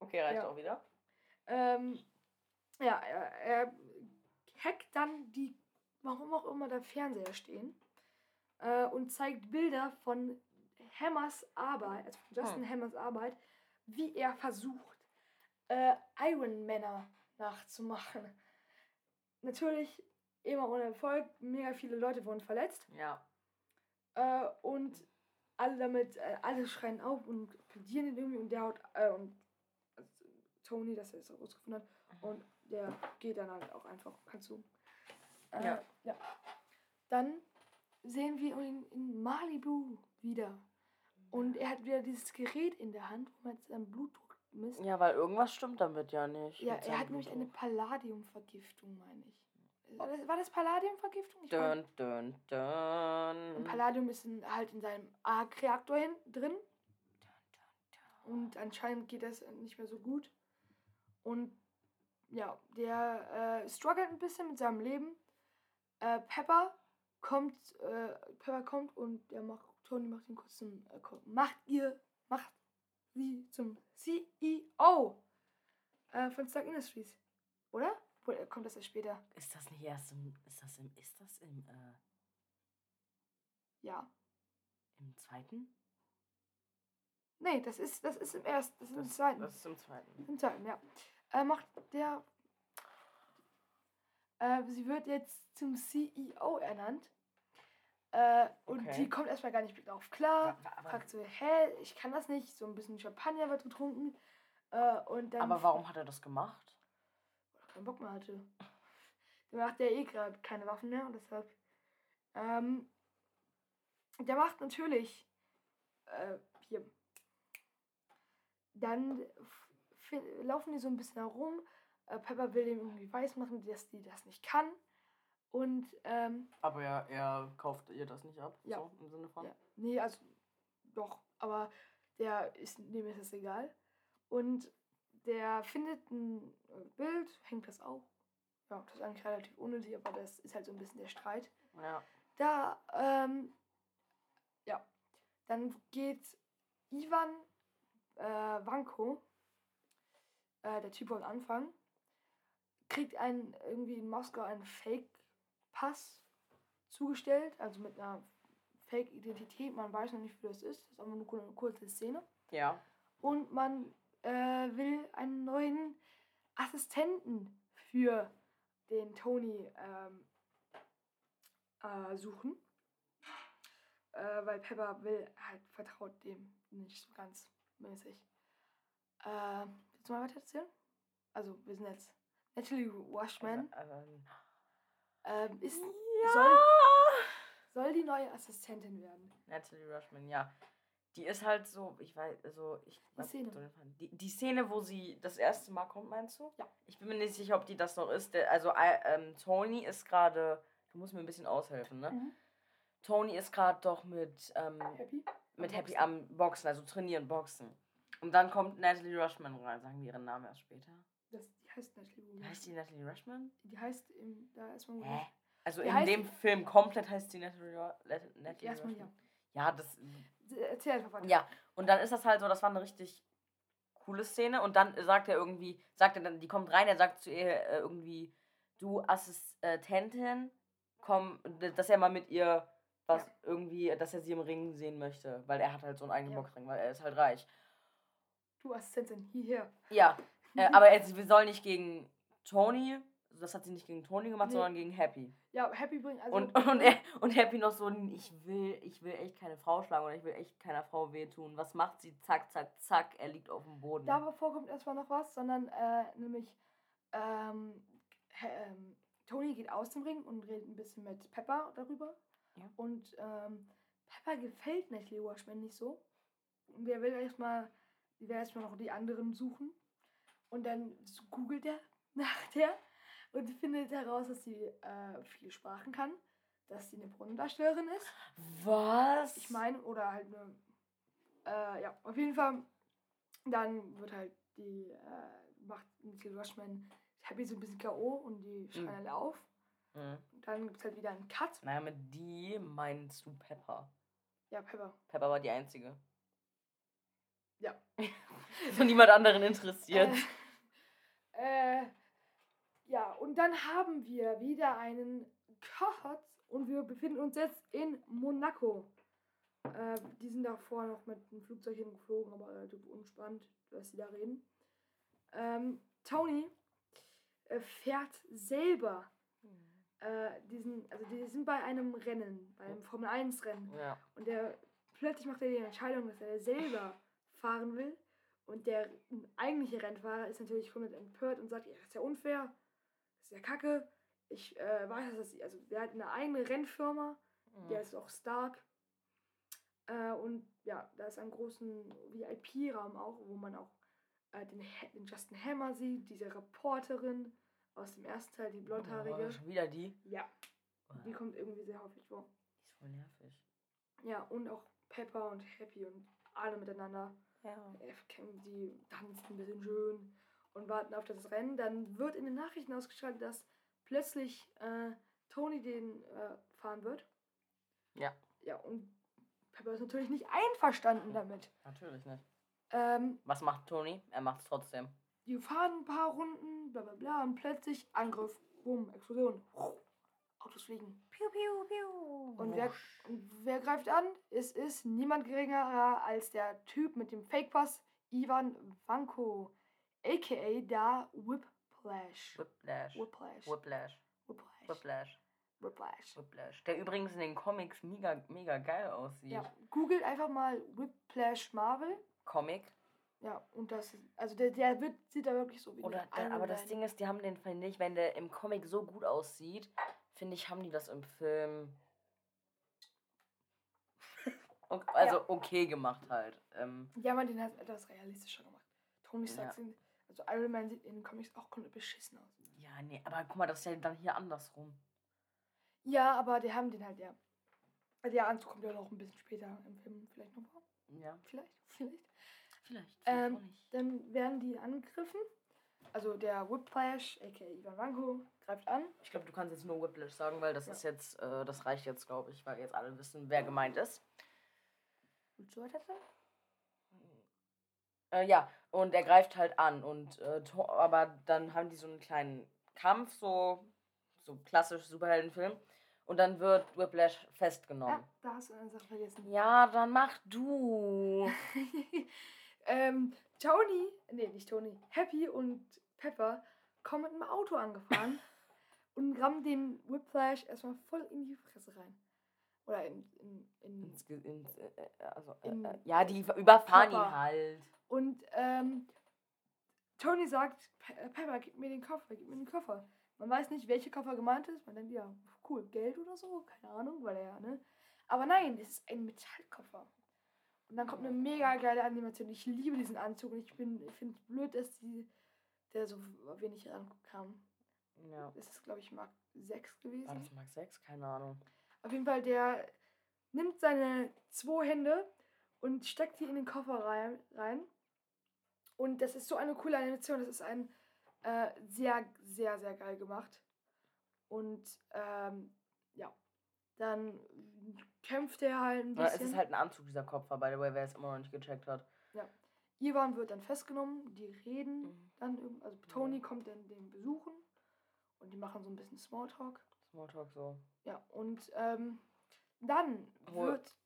Speaker 2: Okay, reicht
Speaker 1: Ja.
Speaker 2: auch wieder.
Speaker 1: ähm, ja, er, er hackt dann die, warum auch immer, da Fernseher stehen äh, und zeigt Bilder von Hammers Arbeit, also von Justin Hammers Arbeit, wie er versucht, äh, Iron Männer nachzumachen. Natürlich immer ohne Erfolg, mega viele Leute wurden verletzt
Speaker 2: Ja.
Speaker 1: äh, und alle damit, äh, alle schreien auf und applaudieren ihn irgendwie und der haut, äh, und also Tony, dass er es herausgefunden hat, und der geht dann halt auch einfach, kannst du. Äh,
Speaker 2: Ja.
Speaker 1: ja. Dann sehen wir ihn in Malibu wieder. Und er hat wieder dieses Gerät in der Hand, wo man jetzt seinen Blutdruck misst.
Speaker 2: Ja, weil irgendwas stimmt damit ja nicht.
Speaker 1: Ja, er hat nämlich eine. Palladiumvergiftung, meine ich. War das, war das Palladiumvergiftung? Ich mein,
Speaker 2: Dun, dun,
Speaker 1: und
Speaker 2: dun.
Speaker 1: Palladium ist in, halt in seinem Arc-Reaktor drin. Und anscheinend geht das nicht mehr so gut. Und ja, der äh, struggelt ein bisschen mit seinem Leben. Äh, Pepper kommt, äh, Pepper kommt und der macht, Tony macht ihn kurz zum, äh, macht ihr, macht sie zum CEO äh, von Stark Industries. Oder? Oder kommt das erst später?
Speaker 2: Ist das nicht erst im. Ist das im. Ist das im. Äh,
Speaker 1: Ja.
Speaker 2: im zweiten?
Speaker 1: Nee, das ist, das ist im ersten, das ist im
Speaker 2: Das,
Speaker 1: zweiten.
Speaker 2: das ist im zweiten.
Speaker 1: Im zweiten, ja. Äh, macht der. Äh, sie wird jetzt zum CEO ernannt. Äh, und
Speaker 2: Okay.
Speaker 1: die kommt erstmal gar nicht drauf klar.
Speaker 2: Aber,
Speaker 1: Fragt so, hä, ich kann das nicht. So ein bisschen Champagner wird getrunken. Äh, und dann.
Speaker 2: aber warum hat er das gemacht?
Speaker 1: Weil er keinen Bock mehr hatte. Der macht ja eh gerade keine Waffen mehr und deshalb. Ähm, der macht natürlich. Äh, hier. Dann laufen die so ein bisschen herum. Äh, Pepper will dem irgendwie weismachen, dass die das nicht kann. Und, ähm,
Speaker 2: Aber er, er kauft ihr das nicht ab?
Speaker 1: Ja.
Speaker 2: So, im Sinne von?
Speaker 1: ja, nee, also, doch, aber der ist, dem ist das egal. Und der findet ein äh, Bild, hängt das auf. Ja, das ist eigentlich relativ unnötig, aber das ist halt so ein bisschen der Streit.
Speaker 2: Ja.
Speaker 1: Da, ähm, ja, dann geht Ivan äh, Vanko, äh, der Typ am Anfang, kriegt einen, irgendwie in Moskau einen Fake-Pass zugestellt, also mit einer Fake-Identität. Man weiß noch nicht, wie das ist. Das ist einfach nur eine kurze Szene.
Speaker 2: Ja.
Speaker 1: Und man äh, will einen neuen Assistenten für den Tony ähm, äh, suchen. Äh, weil Pepper will halt vertraut dem nicht so ganz mäßig. Äh, willst du mal weiter erzählen? Also, wir sind jetzt Natalie Washman.
Speaker 2: Ähm,
Speaker 1: Ähm, ist,
Speaker 2: ja.
Speaker 1: soll, soll die neue Assistentin werden.
Speaker 2: Natalie Rushman, ja. Die ist halt so, ich weiß, also ich
Speaker 1: Szene.
Speaker 2: so den Fall- Die, die Szene, wo sie das erste Mal kommt, meinst du?
Speaker 1: Ja.
Speaker 2: Ich bin mir nicht sicher, ob die das noch ist. Der, also äh, ähm, Tony ist gerade, du musst mir ein bisschen aushelfen, ne?
Speaker 1: Mhm.
Speaker 2: Tony ist gerade doch mit, ähm,
Speaker 1: Happy?
Speaker 2: mit
Speaker 1: Am
Speaker 2: Happy
Speaker 1: Boxen.
Speaker 2: am Boxen, also trainieren, Boxen. Und dann kommt Natalie Rushman rein, sagen wir ihren Namen erst später.
Speaker 1: Das, die heißt Natalie Washman.
Speaker 2: Heißt die Natalie Rushman?
Speaker 1: Die heißt im, da erstmal
Speaker 2: Hä? Also
Speaker 1: Die
Speaker 2: in dem Film komplett heißt die Natalie, Natalie
Speaker 1: Erstmal ja.
Speaker 2: Rushman. Ja, das
Speaker 1: Erzähl einfach weiter.
Speaker 2: Ja, und dann ist das halt so, das war eine richtig coole Szene. Und dann sagt er irgendwie, sagt er dann, die kommt rein, er sagt zu ihr äh, irgendwie, du Assistentin, komm, dass er mal mit ihr was
Speaker 1: Ja.
Speaker 2: irgendwie, dass er sie im Ring sehen möchte, weil er hat halt so einen eigenen
Speaker 1: Ja.
Speaker 2: Boxring, weil er ist halt reich.
Speaker 1: Du Assistentin, hierher.
Speaker 2: Ja, äh, aber er, sie soll nicht gegen Tony, das hat sie nicht gegen Tony gemacht,
Speaker 1: Nee.
Speaker 2: sondern gegen Happy.
Speaker 1: Ja, Happy bringt also.
Speaker 2: Und, und, und Happy noch so, ich will, ich will echt keine Frau schlagen oder ich will echt keiner Frau wehtun. Was macht sie? Zack, zack, zack, er liegt auf dem Boden.
Speaker 1: davor kommt erstmal noch was, sondern äh, nämlich ähm, ähm, Tony geht aus dem Ring und redet ein bisschen mit Pepper darüber.
Speaker 2: Ja.
Speaker 1: Und ähm, Pepper gefällt Natalie Washman nicht so. der will erstmal, die will erstmal noch die anderen suchen. Und dann googelt er nach der und findet heraus, dass sie äh, viele Sprachen kann, dass sie eine Brunnendarstellerin ist.
Speaker 2: Was?
Speaker 1: Ich meine, oder halt eine, äh, ja, auf jeden Fall, dann wird halt die, äh, macht Nicole Rushman Happy so ein bisschen K.O. und die schreien
Speaker 2: Mhm.
Speaker 1: alle auf.
Speaker 2: Mhm.
Speaker 1: Dann gibt es halt wieder einen Cut.
Speaker 2: Naja, mit die meinst du Pepper.
Speaker 1: Ja, Pepper.
Speaker 2: Pepper war die einzige.
Speaker 1: Ja.
Speaker 2: So niemand anderen interessiert.
Speaker 1: Äh, äh, ja, und dann haben wir wieder einen Cut und wir befinden uns jetzt in Monaco. Äh, die sind davor noch mit dem Flugzeug hingeflogen, aber relativ unspannend, was sie da reden. Ähm, Tony äh, fährt selber äh, diesen, also die sind bei einem Rennen, bei einem Formel 1 Rennen.
Speaker 2: Ja.
Speaker 1: Und der plötzlich macht er die Entscheidung, dass er selber fahren will. Und der eigentliche Rennfahrer ist natürlich komplett empört und sagt, ja, das ist ja unfair, das ist ja kacke. Ich äh, weiß, dass das, also der hat eine eigene Rennfirma,
Speaker 2: Mhm.
Speaker 1: der ist auch stark. Äh, und ja, da ist ein großen VIP-Raum auch, wo man auch äh, den, den Justin Hammer sieht, diese Reporterin aus dem ersten Teil, die blondhaarige.
Speaker 2: Oh, schon wieder die?
Speaker 1: Ja, die kommt irgendwie sehr häufig vor.
Speaker 2: Die ist voll nervig.
Speaker 1: Ja, und auch Pepper und Happy und alle miteinander.
Speaker 2: Ja.
Speaker 1: Äh, Die tanzen ein bisschen schön und warten auf das Rennen. Dann wird in den Nachrichten ausgeschaltet, dass plötzlich äh, Tony den äh, fahren wird.
Speaker 2: Ja.
Speaker 1: Ja, und Pepper ist natürlich nicht einverstanden damit.
Speaker 2: Natürlich nicht.
Speaker 1: Ähm,
Speaker 2: Was macht Tony? Er macht's trotzdem.
Speaker 1: die fahren ein paar Runden, bla bla bla, und plötzlich Angriff, Bumm, Explosion. Autos fliegen.
Speaker 2: Piu, piu, piu.
Speaker 1: Und wer, wer greift an? Es ist niemand geringerer als der Typ mit dem Fake-Pass, Ivan Vanko, a.k.a. da Whiplash.
Speaker 2: Whiplash.
Speaker 1: Whiplash.
Speaker 2: Whiplash.
Speaker 1: Whiplash.
Speaker 2: Whiplash.
Speaker 1: Whiplash.
Speaker 2: Whiplash. Der übrigens in den Comics mega, mega geil aussieht.
Speaker 1: Ja, googelt einfach mal Whiplash Marvel.
Speaker 2: Comic.
Speaker 1: Ja, und das also der, der wird, sieht da wirklich so wie
Speaker 2: Oder, der, aber das Ding ist, die haben den, finde ich, wenn der im Comic so gut aussieht, finde ich, haben die das im Film ok- also okay gemacht halt. Ähm.
Speaker 1: Ja, man, den hat etwas realistischer gemacht. Tony Stark
Speaker 2: Ja.
Speaker 1: sind, also Iron Man sieht in den Comics auch komplett beschissen aus.
Speaker 2: ja, nee, aber guck mal, das ist ja dann hier andersrum.
Speaker 1: Ja, aber die haben den halt, ja. Also der Anzug kommt ja noch ein bisschen später im Film vielleicht noch vor.
Speaker 2: Ja,
Speaker 1: Vielleicht, vielleicht.
Speaker 2: vielleicht.
Speaker 1: Ähm,
Speaker 2: auch nicht.
Speaker 1: Dann werden die angegriffen. Also der Whiplash, aka Ivan Vanko, greift an.
Speaker 2: Ich glaube, du kannst jetzt nur Whiplash sagen, weil das
Speaker 1: Ja.
Speaker 2: ist jetzt, äh, das reicht jetzt, glaube ich, weil jetzt alle wissen, wer gemeint ist.
Speaker 1: Willst du weiter sagen?
Speaker 2: Äh, ja, und er greift halt an und äh, aber dann haben die so einen kleinen Kampf, so, so klassisch Superheldenfilm. Und dann wird Whiplash festgenommen.
Speaker 1: Ja, da hast du eine Sache vergessen.
Speaker 2: Ja, dann mach du.
Speaker 1: ähm, Tony, nee, nicht Tony, Happy und Pepper kommen mit einem Auto angefahren und rammen den Whiplash erstmal voll in die Fresse rein. Oder in. in, in
Speaker 2: Ins, ins, äh, äh, also, äh,
Speaker 1: In
Speaker 2: äh, ja, die überfahren
Speaker 1: Körper.
Speaker 2: ihn halt.
Speaker 1: und ähm, Tony sagt: äh, Pepper, gib mir den Koffer, gib mir den Koffer. Man weiß nicht, welcher Koffer gemeint ist. Man denkt, ja, cool, Geld oder so, keine Ahnung, weil er, ne? Aber nein, es ist ein Metallkoffer. Und dann kommt eine mega geile Animation. Ich liebe diesen Anzug und ich bin, ich finde es blöd, dass die, der so wenig rankam.
Speaker 2: Ja.
Speaker 1: Das ist, glaube ich, Mark 6
Speaker 2: War
Speaker 1: gewesen.
Speaker 2: das Mark 6? Keine Ahnung.
Speaker 1: Auf jeden Fall, der nimmt seine zwei Hände und steckt die in den Koffer rein. rein. Und das ist so eine coole Animation. Das ist ein äh, sehr, sehr, sehr geil gemacht. Und ähm, ja, dann kämpft er halt ein
Speaker 2: Ja,
Speaker 1: bisschen.
Speaker 2: es ist halt ein Anzug, dieser Kopfer, by the way, wer es immer noch nicht gecheckt hat.
Speaker 1: Ivan wird dann festgenommen, die reden
Speaker 2: Mhm.
Speaker 1: dann, also Tony kommt dann den besuchen und die machen so ein bisschen Smalltalk.
Speaker 2: Smalltalk so.
Speaker 1: Ja, und ähm, dann
Speaker 2: Hol-
Speaker 1: wird,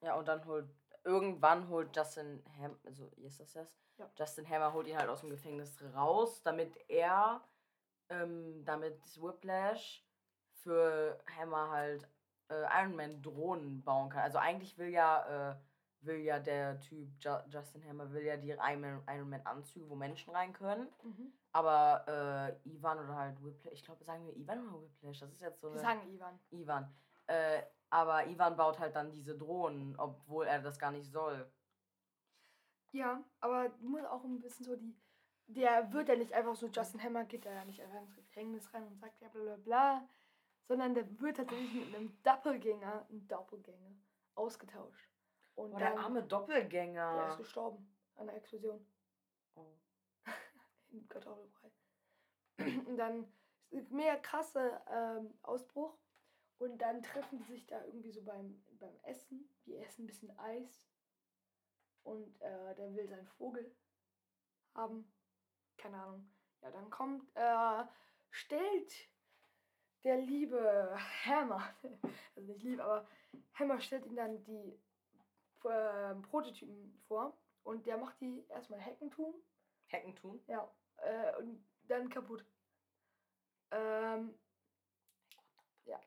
Speaker 2: Ja, und dann holt, irgendwann holt Justin Ham, also, wie ist das jetzt?
Speaker 1: Ja.
Speaker 2: Justin Hammer holt ihn halt aus dem Gefängnis raus, damit er, ähm, damit Whiplash für Hammer halt äh, Iron Man Drohnen bauen kann. Also eigentlich will ja, äh, will ja der Typ Ju Justin Hammer will ja die Iron Man, Iron Man Anzüge, wo Menschen rein können.
Speaker 1: mhm.
Speaker 2: Aber äh, Ivan oder halt Whiplash, ich glaube, sagen wir Ivan oder Whiplash, das ist jetzt so
Speaker 1: wir sagen Ivan.
Speaker 2: Ivan. Äh, aber Ivan baut halt dann diese Drohnen, obwohl er das gar nicht soll.
Speaker 1: Ja, aber du musst auch ein bisschen so die. Der wird ja nicht einfach so, Justin Hammer geht da ja nicht einfach ins Gefängnis rein und sagt ja bla bla bla, sondern der wird tatsächlich mit einem Doppelgänger, ein Doppelgänger, ausgetauscht. Und
Speaker 2: Oh, der
Speaker 1: dann,
Speaker 2: arme
Speaker 1: der
Speaker 2: Doppelgänger.
Speaker 1: ist gestorben an der Explosion
Speaker 2: Oh.
Speaker 1: im Kartoffelbrei. und dann ist ein mega krasser ähm, Ausbruch. Und dann treffen die sich da irgendwie so beim, beim Essen. Die essen ein bisschen Eis. Und äh, der will seinen Vogel haben. Keine Ahnung. Ja, dann kommt, äh, stellt der liebe Hammer, also nicht lieb, aber Hammer stellt ihm dann die äh, Prototypen vor. Und der macht die erstmal Heckentum.
Speaker 2: Hacken tun?
Speaker 1: Ja, äh, und dann kaputt. Ähm, ja.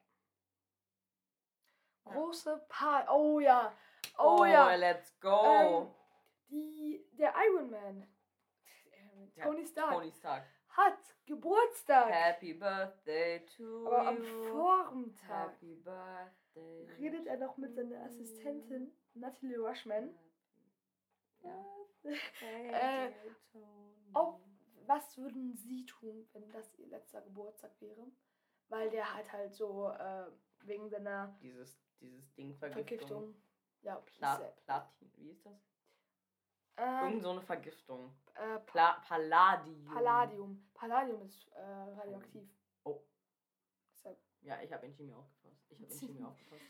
Speaker 1: Große Paar. Oh ja. Oh, ja.
Speaker 2: let's go.
Speaker 1: Ähm, die, der Iron Man, äh, Tony Stark,
Speaker 2: Tony Stark.
Speaker 1: Hat Geburtstag.
Speaker 2: Happy Birthday to
Speaker 1: aber am. Vormittag
Speaker 2: Happy Birthday.
Speaker 1: redet er noch mit seiner Assistentin Natalie Rushman.
Speaker 2: Ja.
Speaker 1: Äh, Ob, was würden Sie tun, wenn das Ihr letzter Geburtstag wäre? Weil der hat halt so äh, wegen seiner
Speaker 2: Dieses, dieses Ding Vergiftung.
Speaker 1: Vergiftung. Ja,
Speaker 2: Pla Platin, wie ist das?
Speaker 1: ähm,
Speaker 2: Irgend so eine Vergiftung.
Speaker 1: Äh,
Speaker 2: Pla Palladium.
Speaker 1: Palladium. Palladium ist äh, radioaktiv.
Speaker 2: Oh.
Speaker 1: Deshalb.
Speaker 2: Ja, ich habe in Chemie aufgepasst. Ich habe in Chemie aufgepasst.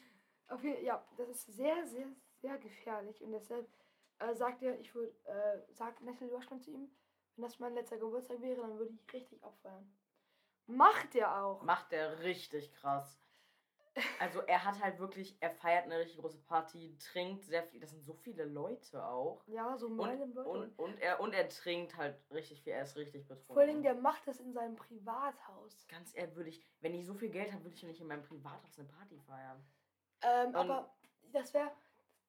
Speaker 1: Auf jeden, ja, das ist sehr, sehr, sehr gefährlich und deshalb äh, sagt er, ich würde, äh, sagt Natalie Rushman zu ihm, wenn das mein letzter Geburtstag wäre, dann würde ich richtig abfeiern. Macht er auch.
Speaker 2: Macht der richtig krass. Also er hat halt wirklich, er feiert eine richtig große Party, trinkt sehr viel. Das sind so viele Leute auch.
Speaker 1: Ja, so
Speaker 2: Und,
Speaker 1: meine Leute.
Speaker 2: und, und, er, und er trinkt halt richtig viel. Er ist richtig betrunken.
Speaker 1: Vor allen Dingen, der macht das in seinem Privathaus.
Speaker 2: Ganz ehrlich, würde ich, wenn ich so viel Geld habe, würde ich ja nicht in meinem Privathaus eine Party feiern.
Speaker 1: Ähm,
Speaker 2: Und-
Speaker 1: aber das wäre,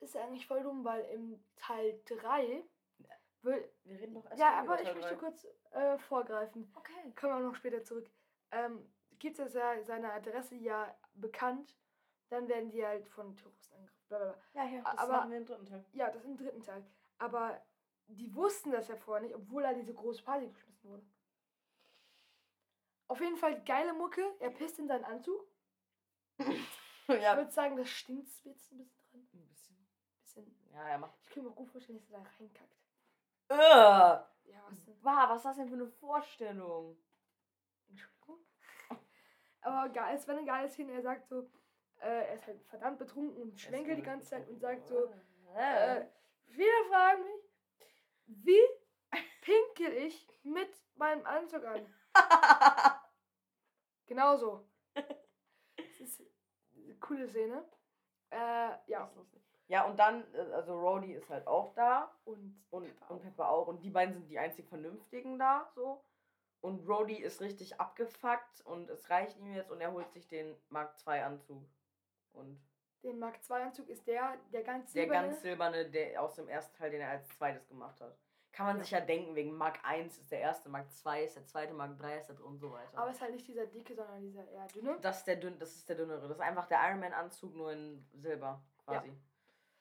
Speaker 1: ist ja eigentlich voll dumm, weil im Teil 3 will,
Speaker 2: Wir reden doch erst
Speaker 1: ja, aber ich möchte
Speaker 2: drei.
Speaker 1: kurz äh, vorgreifen.
Speaker 2: Okay.
Speaker 1: Kommen wir auch noch später zurück. Ähm, gibt es ja seine Adresse ja bekannt, dann werden die halt von Terroristen angegriffen.
Speaker 2: Ja, ja, das
Speaker 1: Aber-
Speaker 2: machen wir im dritten Teil.
Speaker 1: Ja, das im dritten Teil. Aber die wussten das ja vorher nicht, obwohl er diese große Party geschmissen wurde. Auf jeden Fall geile Mucke. Er pisst in seinen Anzug. Ich
Speaker 2: ja.
Speaker 1: würde sagen, das stinkt jetzt ein bisschen dran.
Speaker 2: Ein bisschen.
Speaker 1: Bisschen.
Speaker 2: Ja, er macht.
Speaker 1: Ich kann mir auch gut vorstellen, dass er da reinkackt.
Speaker 2: Ugh.
Speaker 1: Ja, was denn?
Speaker 2: Wow, was ist das denn für eine Vorstellung?
Speaker 1: Aber geil, es war eine geile Szene. Er sagt so, äh, er ist halt verdammt betrunken und schwenkelt die ganze Zeit und sagt so,
Speaker 2: Äh.
Speaker 1: äh, viele fragen mich, wie pinkel ich mit meinem Anzug an? Genauso. Das ist eine coole Szene. Äh, ja.
Speaker 2: Ja, und dann, äh, also Rhodey ist halt auch da
Speaker 1: Und,
Speaker 2: und,
Speaker 1: Pepper
Speaker 2: und
Speaker 1: auch.
Speaker 2: Pepper auch. Und die beiden sind die einzig Vernünftigen da, so. Und Rhodey ist richtig abgefuckt und es reicht ihm jetzt und er holt sich den Mark II Anzug. Und
Speaker 1: den Mark II Anzug ist der, der ganz
Speaker 2: der
Speaker 1: silberne.
Speaker 2: ganz silberne, der aus dem ersten Teil, den er als zweites gemacht hat. Kann man
Speaker 1: Ja.
Speaker 2: sich ja denken, wegen Mark I ist der erste, Mark II ist der zweite, Mark III ist der dritte und so weiter.
Speaker 1: Aber es ist halt nicht dieser dicke, sondern dieser eher dünne.
Speaker 2: das ist der dünn, das ist der dünnere. Das ist einfach der Iron Man Anzug nur in Silber quasi.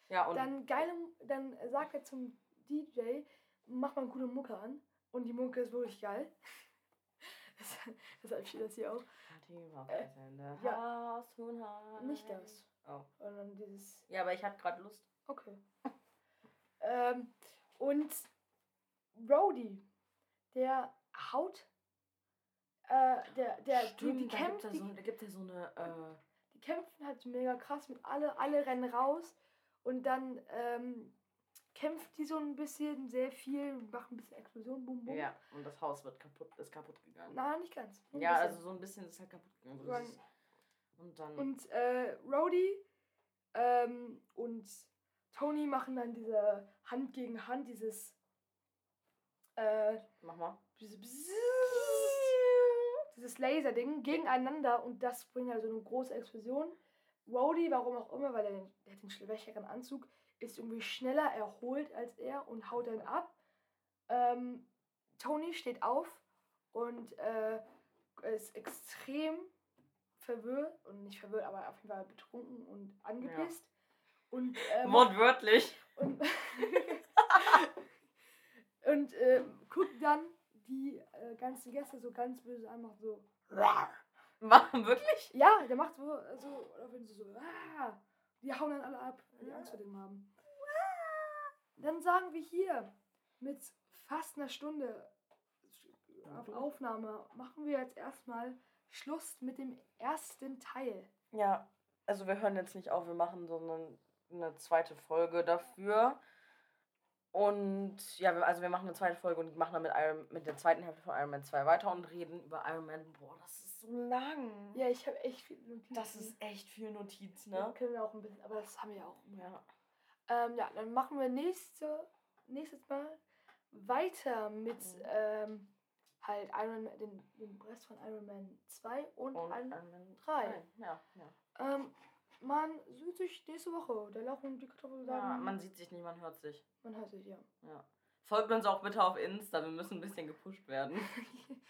Speaker 2: Ja, und
Speaker 1: Dann geile, dann sagt er zum DJ, mach mal gute Mucke an. Und die Mucke ist wirklich geil. Das- Deshalb steht das hier auch. Äh, ja. Nicht das.
Speaker 2: Oh.
Speaker 1: Sondern dieses.
Speaker 2: Ja, aber ich hatte gerade Lust.
Speaker 1: Okay. ähm, und Brody, der haut. Äh, der, der, die, die, kämpft, die,
Speaker 2: so, da gibt es so eine, äh,
Speaker 1: die kämpfen halt mega krass mit alle, alle rennen raus und dann ähm, kämpft die so ein bisschen, sehr viel, macht ein bisschen Explosion, bum bum.
Speaker 2: ja, und das Haus wird kaputt, ist kaputt gegangen.
Speaker 1: Nein, nicht ganz.
Speaker 2: ja,
Speaker 1: bisschen.
Speaker 2: also so ein bisschen ist halt kaputt gegangen. So
Speaker 1: Dann-
Speaker 2: ist es. und dann,
Speaker 1: Und äh, Rhodey ähm, und Tony machen dann diese Hand gegen Hand, dieses äh,
Speaker 2: mach mal.
Speaker 1: diese Bzzz, dieses Laserding gegeneinander und das bringt also eine große Explosion. Rhodey, warum auch immer, weil er den, der hat den schwächeren Anzug, ist irgendwie schneller erholt als er und haut dann ab. Ähm, Tony steht auf und äh, ist extrem verwirrt und nicht verwirrt, aber auf jeden Fall betrunken und angepisst. Und, äh, macht-
Speaker 2: Wortwörtlich.
Speaker 1: und Und äh, guckt dann die äh, ganzen Gäste so ganz böse an, macht so.
Speaker 2: Machen wirklich?
Speaker 1: Ja, der macht so, so oder wenn sie so, ah, die hauen dann alle ab, die Angst vor dem haben. Dann sagen wir hier mit fast einer Stunde auf Aufnahme machen wir jetzt erstmal Schluss mit dem ersten Teil.
Speaker 2: Ja, also wir hören jetzt nicht auf, wir machen so eine, eine zweite Folge dafür. Und ja, also wir machen eine zweite Folge und machen dann mit, Iron, mit der zweiten Hälfte von Iron Man 2 weiter und reden über Iron Man. Boah, das ist so lang.
Speaker 1: Ja, ich habe echt viel Notizen.
Speaker 2: Das ist echt viel Notiz,
Speaker 1: Ja,
Speaker 2: ne?
Speaker 1: können wir auch ein bisschen, aber das haben wir ja auch.
Speaker 2: Ja.
Speaker 1: Ähm, ja, dann machen wir nächste, nächstes Mal weiter mit
Speaker 2: Mhm.
Speaker 1: ähm, halt Iron Man, den, den Rest von Iron Man 2 und,
Speaker 2: Und
Speaker 1: Iron
Speaker 2: Iron Man
Speaker 1: 3.
Speaker 2: Ja, ja.
Speaker 1: Ähm, man sieht sich nächste Woche. Der Lauch und die Kartoffel sagen.
Speaker 2: ja. Man sieht sich nicht, man hört sich.
Speaker 1: man hört sich, ja.
Speaker 2: Ja. Folgt uns auch bitte auf Insta, wir müssen ein bisschen gepusht werden.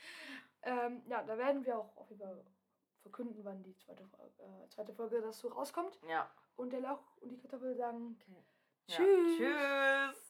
Speaker 1: ähm, ja, da werden wir auch auf jeden Fall verkünden, wann die zweite, Folge- äh, zweite Folge dazu rauskommt.
Speaker 2: Ja.
Speaker 1: Und der Lauch und die Kartoffel sagen
Speaker 2: Okay. Ja.
Speaker 1: Tschüss.
Speaker 2: Tschüss.